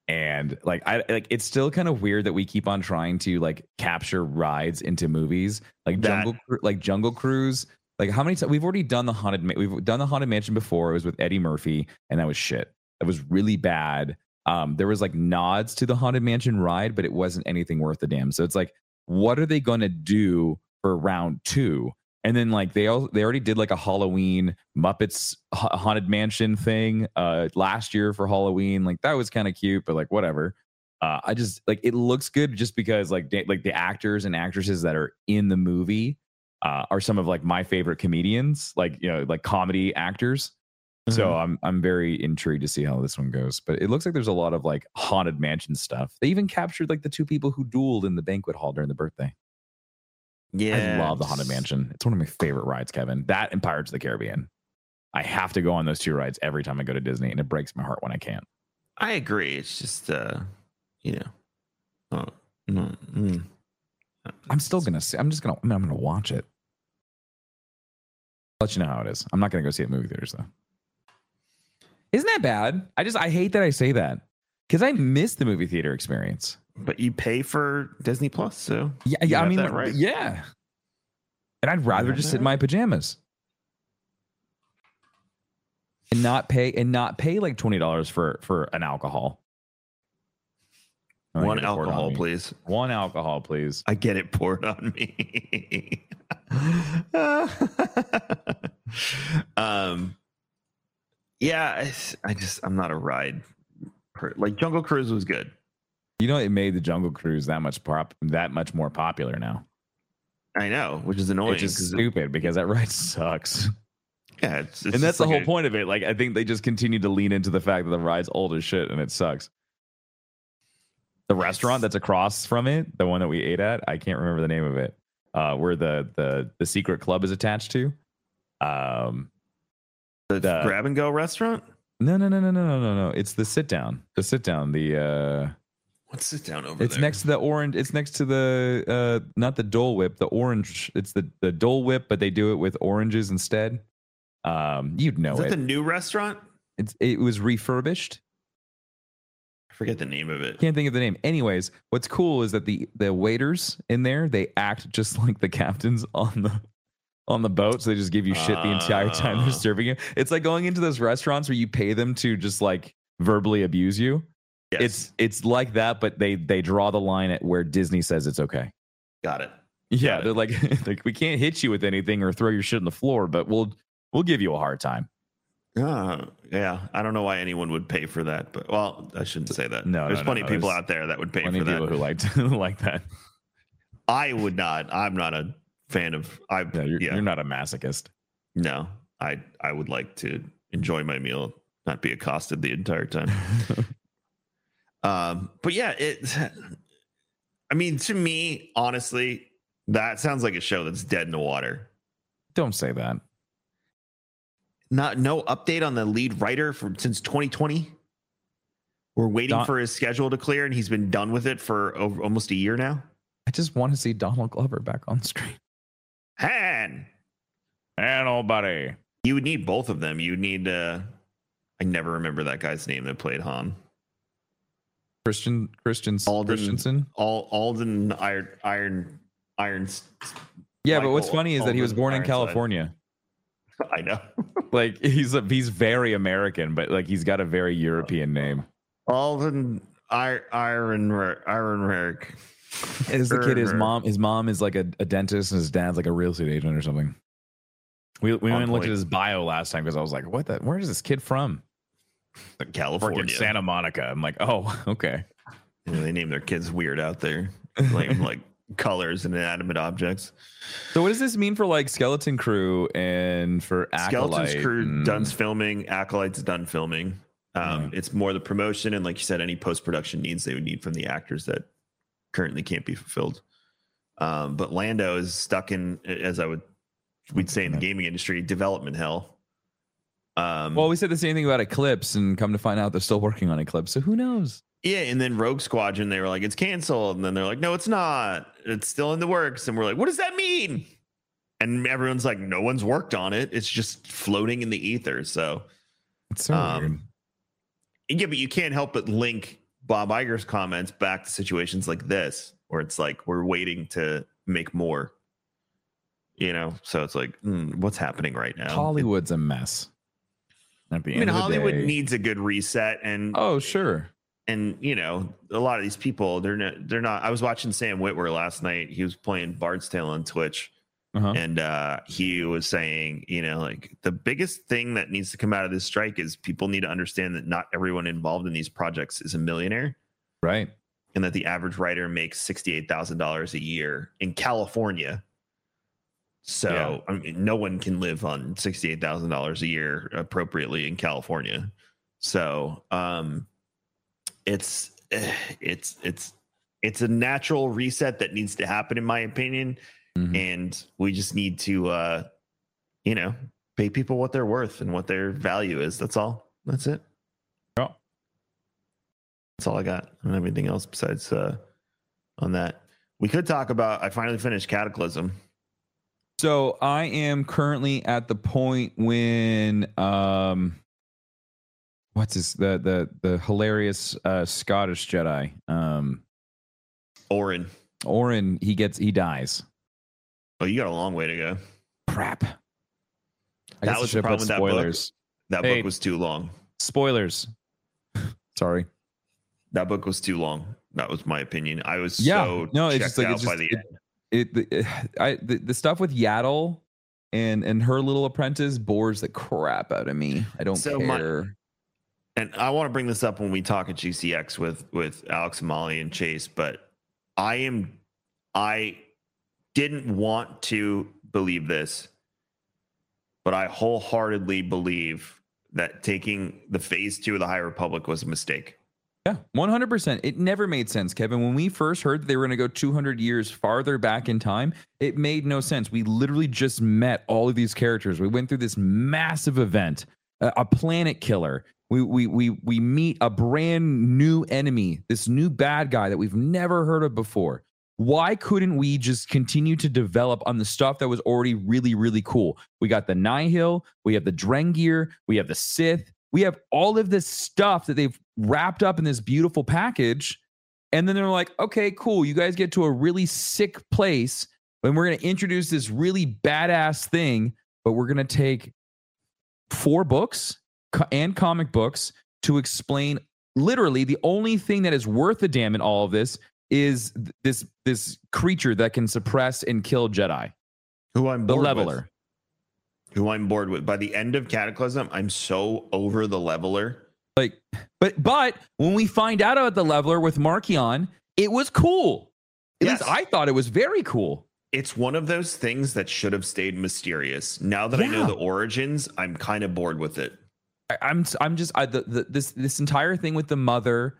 and like I like it's still kind of weird that we keep on trying to like capture rides into movies like That- Jungle like Jungle Cruise. Like how many times we've already done the haunted Ma- we've done the haunted mansion before. It was with Eddie Murphy, and that was shit. That was really bad. Um, there was like nods to the haunted mansion ride, but it wasn't anything worth the damn. So it's like, what are they going to do for round two? And then like they all they already did like a Halloween Muppets ha- haunted mansion thing uh last year for Halloween. Like that was kind of cute, but like whatever. Uh, I just like it looks good just because like they, like the actors and actresses that are in the movie uh, are some of like my favorite comedians, like you know like comedy actors. So I'm I'm very intrigued to see how this one goes. But it looks like there's a lot of like haunted mansion stuff. They even captured like the two people who dueled in the banquet hall during the birthday. Yeah, I love the haunted mansion. It's one of my favorite rides, Kevin. That and Pirates of the Caribbean. I have to go on those two rides every time I go to Disney, and it breaks my heart when I can't. I agree. It's just uh, you know, oh, mm, mm. I'm still gonna see. I'm just gonna. I mean, I'm gonna watch it. Let you know how it is. I'm not gonna go see it in movie theaters though. Isn't that bad? I just I hate that I say that because I miss the movie theater experience. But you pay for Disney Plus, so Yeah, yeah. I mean, that right. yeah. And I'd rather just sit in my pajamas and not pay and not pay like twenty dollars for for an alcohol. One gotta pour it on alcohol, please. One alcohol, please. I get it poured on me. um, yeah, I, I just I'm not a ride. per- Like Jungle Cruise was good. You know, it made the Jungle Cruise that much pop, that much more popular now. I know, which is annoying. Which is stupid because that ride sucks. yeah, it's, it's and that's the like whole a- point of it. Like, I think they just continue to lean into the fact that the ride's old as shit and it sucks. The restaurant that's across from it, the one that we ate at, I can't remember the name of it. Uh, where the the the secret club is attached to. Um, The the- grab and go restaurant. no, no, no, no, no, no, no, no. It's the sit down. The sit down. The uh, Let's sit down over there. it's there. next to the orange. It's next to the uh, not the Dole Whip. The orange. It's the the Dole Whip, but they do it with oranges instead. Um, you'd know Is that it. the new restaurant? It's it was refurbished. I forget the name of it. Can't think of the name. Anyways, what's cool is that the the waiters in there they act just like the captains on the on the boat. So they just give you shit the entire time they're serving you. It's like going into those restaurants where you pay them to just like verbally abuse you. Yes, It's it's like that, but they they draw the line at where Disney says it's okay. got it. Yeah, Got they're like like we can't hit you with anything or throw your shit on the floor, but we'll we'll give you a hard time. Uh, yeah, I don't know why anyone would pay for that, but well, I shouldn't say that. No, there's no, no, plenty no, of people out there that would pay Plenty for of people that. who like like that. I would not. I'm not a fan of. I Yeah, you're, yeah, you're not a masochist. no. I I would like to enjoy my meal, not be accosted the entire time. um, but yeah, it. I mean, to me, honestly, that sounds like a show that's dead in the water. Don't say that. Not no update on the lead writer from since 2020. We're waiting Don- for his schedule to clear, and he's been done with it for over, almost a year now. I just want to see Donald Glover back on screen. Han, And old buddy. you would need both of them. You would need. uh I never remember that guy's name that played Han. Christian Christian Alden- Christensen. All Alden Iron Iron Irons. Yeah, but what's funny is that he was Alden born in California. I know. Like he's a, he's very American, but like he's got a very European name. Alden Ir- Iron Iron Rick. As the kid, his mom his mom is like a, a dentist and his dad's like a real estate agent or something. We we went and looked at his bio last time because I was like, what the where is this kid from? California. Freaking Santa Monica. I'm like, oh, okay. You know, they name their kids weird out there, like like colors and inanimate objects. So what does this mean for like Skeleton Crew and for Skeleton's crew and- done filming. Acolyte's done filming. Um, It's more the promotion and, like you said, any post production needs they would need from the actors that currently can't be fulfilled. Um, but Lando is stuck in, as I would we'd say in the gaming industry, development hell. Um, Well, we said the same thing about Eclipse, and come to find out they're still working on Eclipse. So who knows? yeah, and then Rogue Squadron, they were like, it's canceled, and then they're like, no, it's not. It's still in the works, and we're like, what does that mean? And everyone's like, no one's worked on it. It's just floating in the ether. So It's so Um, weird. Yeah, but you can't help but link Bob Iger's comments back to situations like this, where it's like we're waiting to make more. You know, so it's like, mm, what's happening right now? Hollywood's a mess. At the I mean, end of the Hollywood day- needs a good reset, and Oh, sure. and you know, a lot of these people, they're not, they're not. I was watching Sam Witwer last night. He was playing Bard's Tale on Twitch, Uh-huh. and uh, he was saying, you know, like the biggest thing that needs to come out of this strike is people need to understand that not everyone involved in these projects is a millionaire, Right. and that the average writer makes sixty-eight thousand dollars a year in California. So I mean, no one can live on sixty-eight thousand dollars a year appropriately in California. So um, it's eh, it's it's it's a natural reset that needs to happen, in my opinion. Mhm. and we just need to uh you know pay people what they're worth and what their value is. That's all. That's it. Yeah. that's all i got i don't have anything else besides uh on that. We could talk about i finally finished cataclysm So I am currently at the point when um what's this the the the hilarious uh Scottish Jedi um orin Orin he gets he dies. oh you got a long way to go Crap. I That was the problem with that book. that Hey. book was too long Spoilers. Sorry. that book was too long that was my opinion i was Yeah. so No, it's checked just like- out it's by just- the it- It the, eh, I the, the stuff with Yaddle and and her little apprentice bores the crap out of me. I don't So my- care. and I want to bring this up when we talk at GCX with with Alex and Molly and Chase, but I am I didn't want to believe this, but I wholeheartedly believe that taking the phase two of the High Republic was a mistake. Yeah, 100%. It never made sense, Kevin. When we first heard that they were going to go 200 years farther back in time, it made no sense. We literally just met all of these characters. We went through this massive event, a, a planet killer. We, we, we, we meet a brand new enemy, this new bad guy that we've never heard of before. Why couldn't we just continue to develop on the stuff that was already really, really cool? We got the Nihil, we have the Drengir, we have the Sith, we have all of this stuff that they've wrapped up in this beautiful package. And then they're like, okay, cool. You guys get to a really sick place and we're going to introduce this really badass thing, but we're going to take four books and comic books to explain literally the only thing that is worth a damn in all of this is th- this this creature that can suppress and kill Jedi, Who I'm the leveler. with. Who I'm bored with. By the end of Cataclysm, I'm so over the leveler. Like, but but when we find out about the leveler with Marchion, it was cool. At Yes. least I thought it was very cool. It's one of those things that should have stayed mysterious. Now that I know the origins, I'm kind of bored with it. I, I'm I'm just I, the, the, this this entire thing with the mother,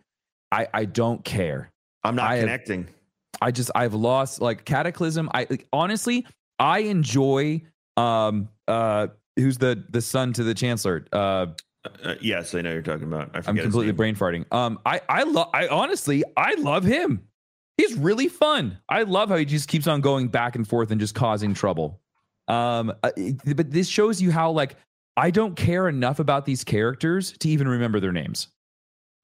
I I don't care. I'm not I have- connecting. I just I've lost like Cataclysm. I like, honestly I enjoy um uh who's the the son to the Chancellor. Uh, Uh, yes, I know you're talking about. I I'm completely brain farting. Um, I I love. I honestly I love him. He's really fun. I love how he just keeps on going back and forth and just causing trouble. Um, uh, it- but this shows you how like I don't care enough about these characters to even remember their names,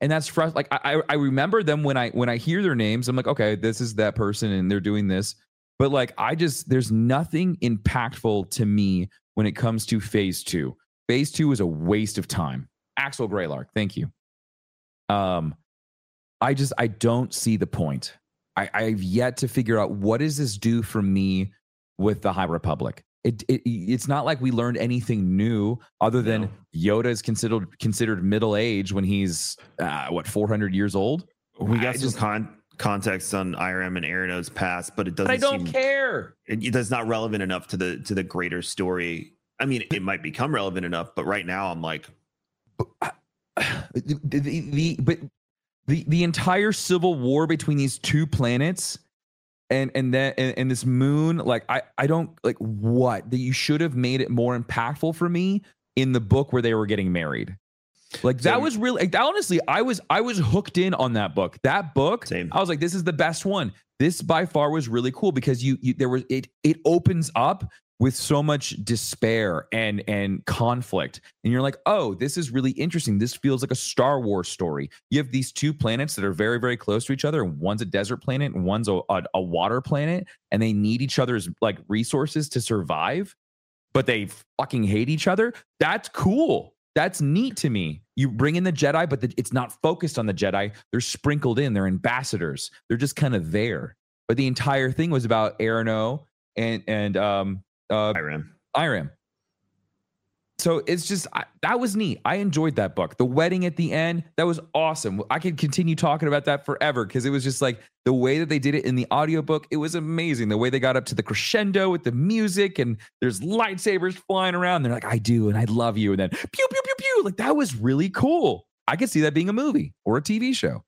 and that's frust- Like I I I remember them when I when I hear their names. I'm like, okay, this is that person, and they're doing this. But like I just there's nothing impactful to me when it comes to Phase Two. Phase Two is a waste of time. Axel Greylark, thank you. Um, I just I don't see the point. I, I've yet to figure out what does this do for me with the High Republic. It, it it's not like we learned anything new other than No. Yoda is considered considered middle age when he's uh, what 400 years old. We I got some just- con- context on Eiram and E'ronoh's past, but it doesn't. But I don't seem, care. It, it- that's not relevant enough to the to the greater story. I mean, it might become relevant enough, but right now I'm like, uh, the, the, the but the the entire civil war between these two planets and and then and, and this moon like i i don't like what that you should have made it more impactful for me in the book where they were getting married. Like that So- was really like, honestly i was i was hooked in on that book. That book Same. i was like this is the best one. This by far was really cool because you, you there was it it opens up with so much despair and and conflict. And you're like oh this is really interesting. This feels like a star wars story. You have these two planets that are very very close to each other. One's a desert planet and one's a, a, a water planet and they need each other's like resources to survive but they fucking hate each other. That's cool. That's neat to me. You bring in the jedi but the, it's not focused on the jedi. They're sprinkled in. They're ambassadors. They're just kind of there. But the entire thing was about E'ronoh and and um uh Eiram. Eiram. So it's just I, that was neat. I enjoyed that book. The wedding at the end, that was awesome. I could continue talking about that forever because it was just like the way that they did it in the audiobook, it was amazing. The way they got up to the crescendo with the music and there's lightsabers flying around. They're like, I do and I love you. And then pew pew pew pew. Like that was really cool. I could see that being a movie or a TV show.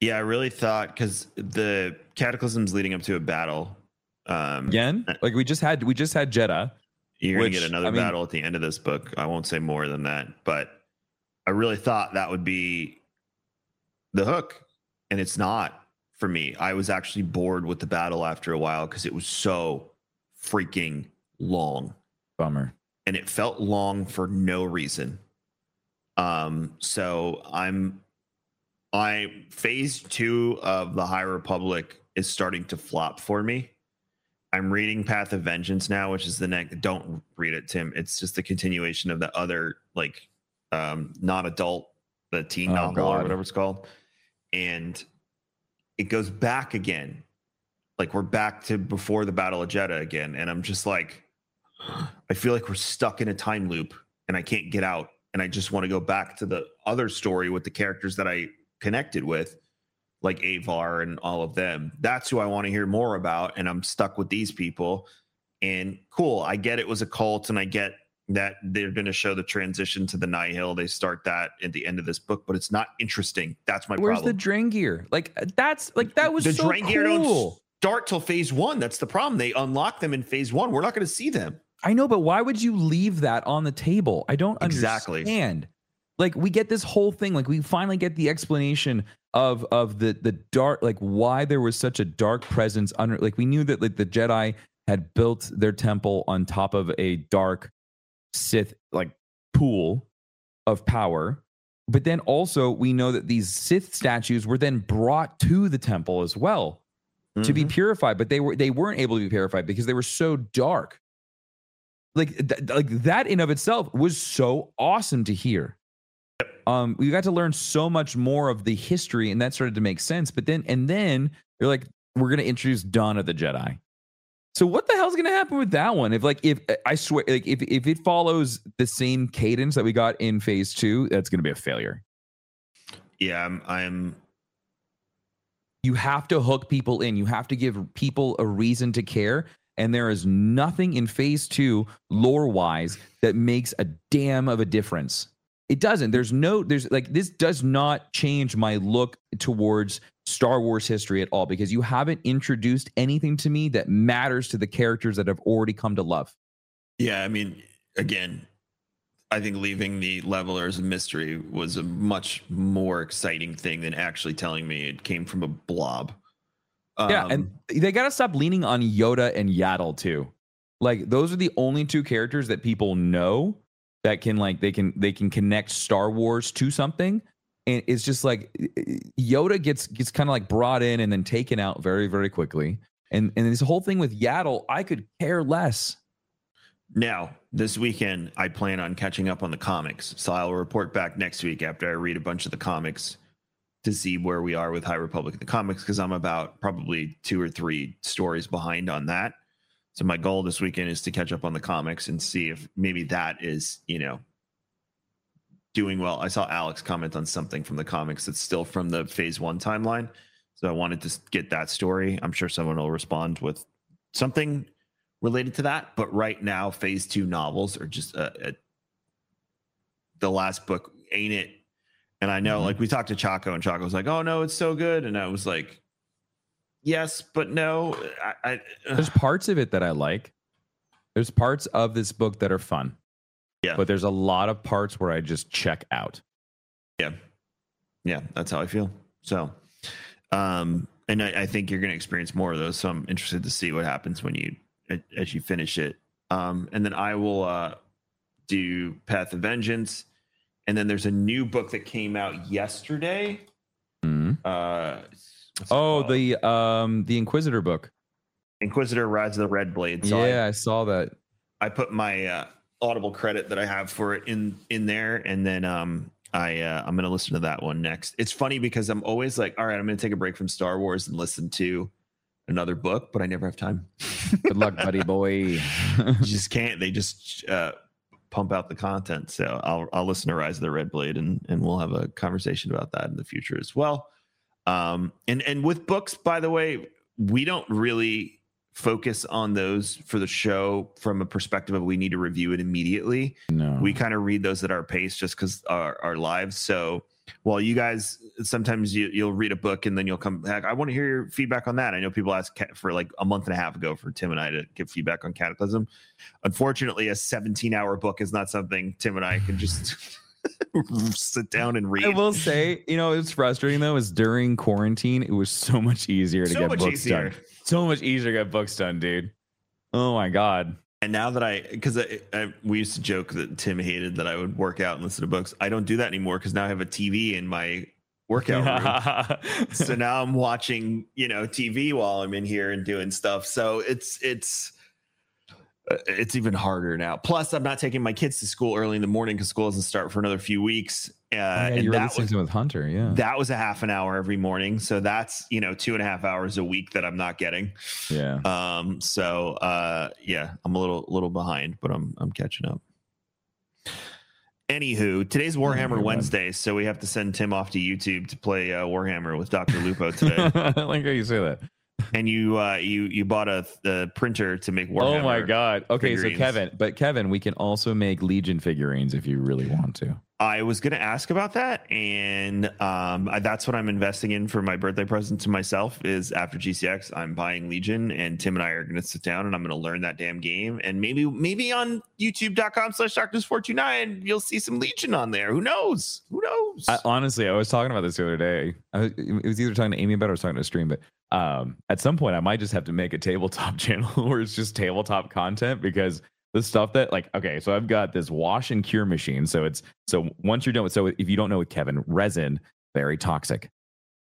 Yeah, I really thought because the cataclysms leading up to a battle. Um, Again, like we just had we just had Jedha. You're Which, to get another I mean- battle at the end of this book. I won't say more than that, but I really thought that would be the hook, and it's not for me. I was actually bored with the battle after a while because it was so freaking long, Bummer. and it felt long for no reason. Um, so I'm, I phase two of the High Republic is starting to flop for me. I'm reading Path of Vengeance now, which is the next. Don't read it, Tim. It's just the continuation of the other, like, um, not adult, the teen Oh, novel or whatever it's called, and it goes back again. Like we're back to before the Battle of Jedha again, and I'm just like, I feel like we're stuck in a time loop, and I can't get out, and I just want to go back to the other story with the characters that I connected with like Avar and all of them. That's who I want to hear more about. And I'm stuck with these people. And cool, I get it was a cult, and I get that they're going to show the transition to the Nihil. They start that at the end of this book, but it's not interesting. That's my problem Where's problem. the Drengir? Like uh, that's like that was the so Drengir don't cool. start till phase one. That's the problem. They unlock them in phase one. We're not going to see them. I know, but why would you leave that on the table? I don't Exactly. understand. Like we get this whole thing, like we finally get the explanation of of the the dark, like why there was such a dark presence under. Like we knew that like the Jedi had built their temple on top of a dark Sith like pool of power. But then also we know that these Sith statues were then brought to the temple as well to be Mhm. purified, but they were they weren't able to be purified because they were so dark. Like th- like that in of itself was so awesome to hear. Um, we got to learn so much more of the history, and that started to make sense. But then and then they're like, we're gonna introduce Dawn of the Jedi. So what the hell's gonna happen with that one? If like if I swear like if if it follows the same cadence that we got in phase two, that's gonna be a failure. yeah, I'm, I'm you have to hook people in. You have to give people a reason to care. And there is nothing in phase two, lore wise, that makes a damn of a difference. It doesn't. There's no, there's like, this does not change my look towards Star Wars history at all because you haven't introduced anything to me that matters to the characters that I've already come to love. Yeah, I mean, again, I think leaving the levelers mystery was a much more exciting thing than actually telling me it came from a blob. yeah, and Um, they got to stop leaning on Yoda and Yaddle too. Like those are the only two characters that people know that can like they can they can connect Star Wars to something. And it's just like eh, eh, Yoda gets gets kind of like brought in and then taken out very very quickly. And and this whole thing with Yaddle, I could care less. now, this weekend, I plan on catching up on the comics. So I'll report back next week after I read a bunch of the comics to see where we are with High Republic in the comics because I'm about probably two or three stories behind on that. So my goal this weekend is to catch up on the comics and see if maybe that is, you know, doing well. I saw Alex comment on something from the comics that's still from the phase one timeline. So I wanted to get that story. I'm sure someone will respond with something related to that. But right now, phase two novels are just uh, uh, the last book, ain't it? And I know, Mhm. like, we talked to Chaco, and Chaco was like, oh, no, it's so good. And I was like, yes, but no. I, I, There's parts of it that I like. There's parts of this book that are fun. Yeah. But there's a lot of parts where I just check out. yeah yeah that's how i feel so um and i, I think you're going to experience more of those so i'm interested to see what happens when you as you finish it um, and then I will uh, do Path of Vengeance, and then there's a new book that came out yesterday. Mhm. Uh, Oh, called? the um the Inquisitor book. Inquisitor Rise of the Red Blade. So yeah, I, I saw that. I put my uh, Audible credit that I have for it in in there, and then um, I uh, I'm gonna listen to that one next. It's funny because I'm always like, all right, I'm gonna take a break from Star Wars and listen to another book, but I never have time. Good luck, buddy boy. you just can't. They just uh, pump out the content. So I'll I'll listen to Rise of the Red Blade, and and we'll have a conversation about that in the future as well. Um, and and with books, by the way, we don't really focus on those for the show from a perspective of we need to review it immediately. no. We kind of read those at our pace just because our our lives. So while you guys sometimes you, you'll read a book and then you'll come back. I want to hear your feedback on that. I know people asked for like a month and a half ago for Tim and I to give feedback on Cataclysm. Unfortunately, a 17 hour book is not something Tim and I can just sit down and read. I will say, you know, it's frustrating though, is during quarantine, it was so much easier to so get books easier. done. So much easier to get books done, dude. Oh my god. And now that I, because I, I, we used to joke that Tim hated that I would work out and listen to books. I don't do that anymore because now I have a TV in my workout room. so now I'm watching, you know, TV while I'm in here and doing stuff. So it's it's it's even harder now. Plus, I'm not taking my kids to school early in the morning because school doesn't start for another few weeks. Uh, Oh, yeah, and that was with Hunter, yeah. that was a half an hour every morning. So that's you know two and a half hours a week that I'm not getting. yeah. Um, so uh, yeah, I'm a little little behind, but I'm I'm catching up. Anywho, today's Warhammer God. Wednesday, so we have to send Tim off to YouTube to play uh, Warhammer with Doctor Lupo today. I like how you say that. And you uh, you you bought a, a printer to make Warhammer. Oh my god. Okay, figurines. so Kevin, but Kevin, we can also make Legion figurines if you really want to. I was going to ask about that, and um, I, that's what I'm investing in for my birthday present to myself. Is after GCX, I'm buying Legion, and Tim and I are going to sit down and I'm going to learn that damn game, and maybe maybe on YouTube.com/slash Darkness429 you'll see some Legion on there. Who knows? Who knows? I, honestly, I was talking about this the other day. I was, it was either talking to Amy about it or I was talking to a stream, but um, at some point I might just have to make a tabletop channel where it's just tabletop content because the stuff that like okay, so I've got this wash and cure machine. So it's so once you're done with so if you don't know with Kevin, resin very toxic.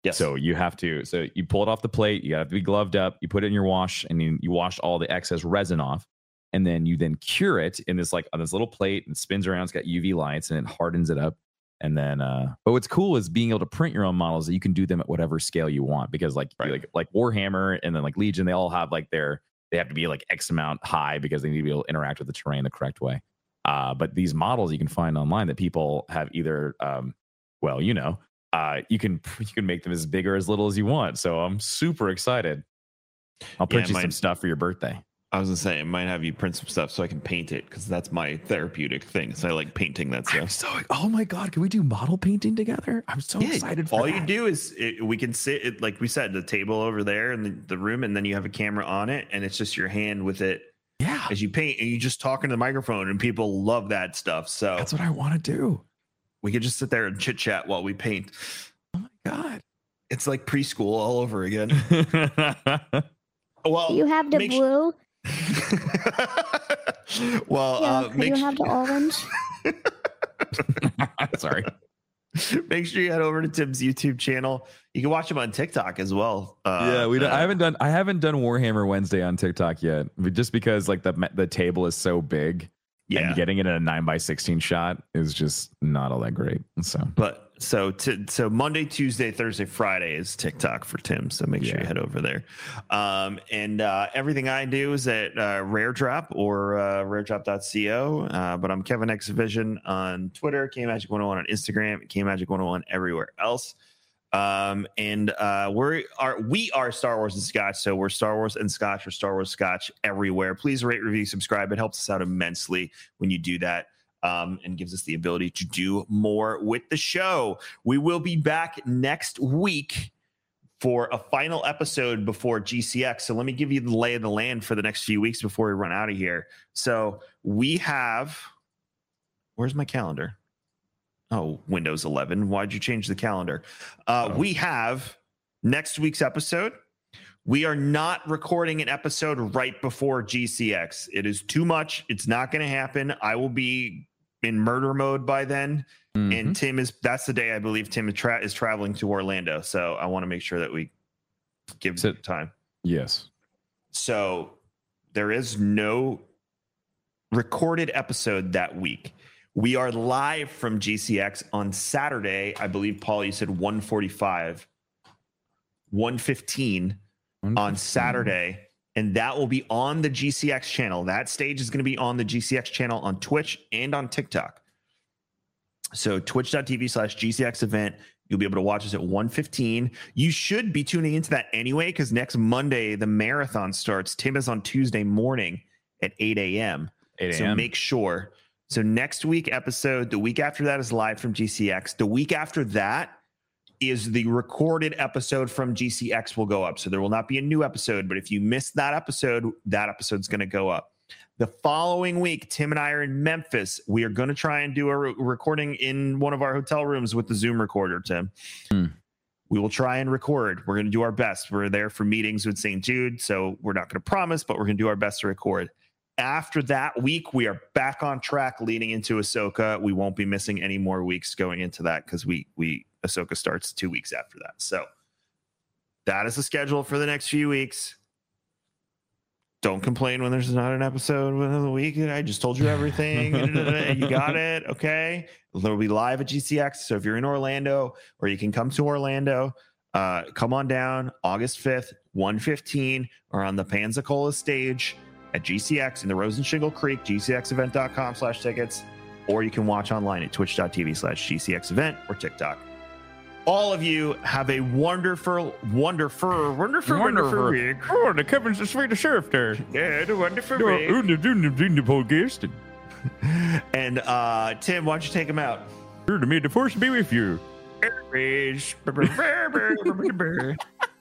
yes. So you have to so you pull it off the plate, you have to be gloved up, you put it in your wash, and you, you wash all the excess resin off. And then you then cure it in this like on this little plate and spins around. It's got UV lights and it hardens it up. And then uh but what's cool is being able to print your own models that you can do them at whatever scale you want because like Right. like like Warhammer and then like Legion, they all have like their they have to be like X amount high because they need to be able to interact with the terrain the correct way. Uh, but these models you can find online that people have either um, well, you know, uh, you can you can make them as big or as little as you want. So I'm super excited. I'll print Yeah, you mine- some stuff for your birthday. I was gonna say I might have you print some stuff so I can paint it because that's my therapeutic thing. So I like painting that I'm stuff. so oh my god, can we do model painting together? I'm so excited for it. all that. you do is it, we can sit it, like we said the table over there in the, the room and then you have a camera on it and it's just your hand with it Yeah, as you paint and you just talk into the microphone and people love that stuff so that's what I want to do. we could just sit there and chit chat while we paint Oh my god. it's like preschool all over again well You have the make su- blue. well Yeah, uh, make, you su- have the orange? Sorry. make sure you head over to tim's youtube channel you can watch him on tiktok as well uh, yeah, we don't, I uh, haven't done I haven't done Warhammer Wednesday on TikTok yet, just because like the the table is so big yeah and getting it in a nine by sixteen shot is just not all that great. So But so to, so Monday, Tuesday, Thursday, Friday is TikTok for Tim. So make sure you head over there. Um, and uh, everything I do is at uh, Rare Drop or uh, raredrop.co. Uh, but I'm Kevin X Vision on Twitter, K Magic 101 on Instagram, K Magic 101 everywhere else. Um, and uh, we are we are Star Wars and Scotch, so we're Star Wars and Scotch or Star Wars Scotch everywhere. Please rate, review, subscribe. It helps us out immensely when you do that um, and gives us the ability to do more with the show. We will be back next week for a final episode before GCX. So let me give you the lay of the land for the next few weeks before we run out of here. So we have, where's my calendar? Oh, Windows 11. Why'd you change the calendar? Uh, Oh. We have next week's episode. We are not recording an episode right before GCX. It is too much. It's not going to happen. I will be in murder mode by then. Mhm. And Tim is that's the day I believe Tim is, tra- is traveling to Orlando. So I want to make sure that we give it time. yes. So there is no recorded episode that week. We are live from GCX on Saturday. I believe Paul, you said 145, 115 on Saturday. And that will be on the GCX channel. That stage is going to be on the GCX channel on Twitch and on TikTok. So twitch.tv slash GCX event. You'll be able to watch us at 115. You should be tuning into that anyway, because next Monday the marathon starts. Tim is on Tuesday morning at 8 a.m. 8 So make sure. So next week episode, the week after that is live from GCX. The week after that is the recorded episode from GCX will go up. So there will not be a new episode, but if you missed that episode, that episode's going to go up. The following week, Tim and I are in Memphis. We are going to try and do a re- recording in one of our hotel rooms with the Zoom recorder, Tim. Hmm. We will try and record. We're going to do our best. We're there for meetings with St. Jude, so we're not going to promise, but we're going to do our best to record. After that week, we are back on track leading into Ahsoka. We won't be missing any more weeks going into that because we we Ahsoka starts two weeks after that. So that is the schedule for the next few weeks. Don't complain when there's not an episode within the week. I just told you everything. you got it. Okay. It'll be live at GCX. So if you're in Orlando or you can come to Orlando, uh, come on down August 5th, 115, or on the Panzacola stage at GCX in the Rosen Shingle Creek, gcxevent.com slash tickets, or you can watch online at twitch.tv slash GCX event or TikTok. All of you have a wonderful, wonderful, wonderful, wonderful week. Oh, the Kevin's the Swedish chef there. Yeah, the wonderful week. And uh, Tim, why don't you take him out? Sure, to me, the force be with you.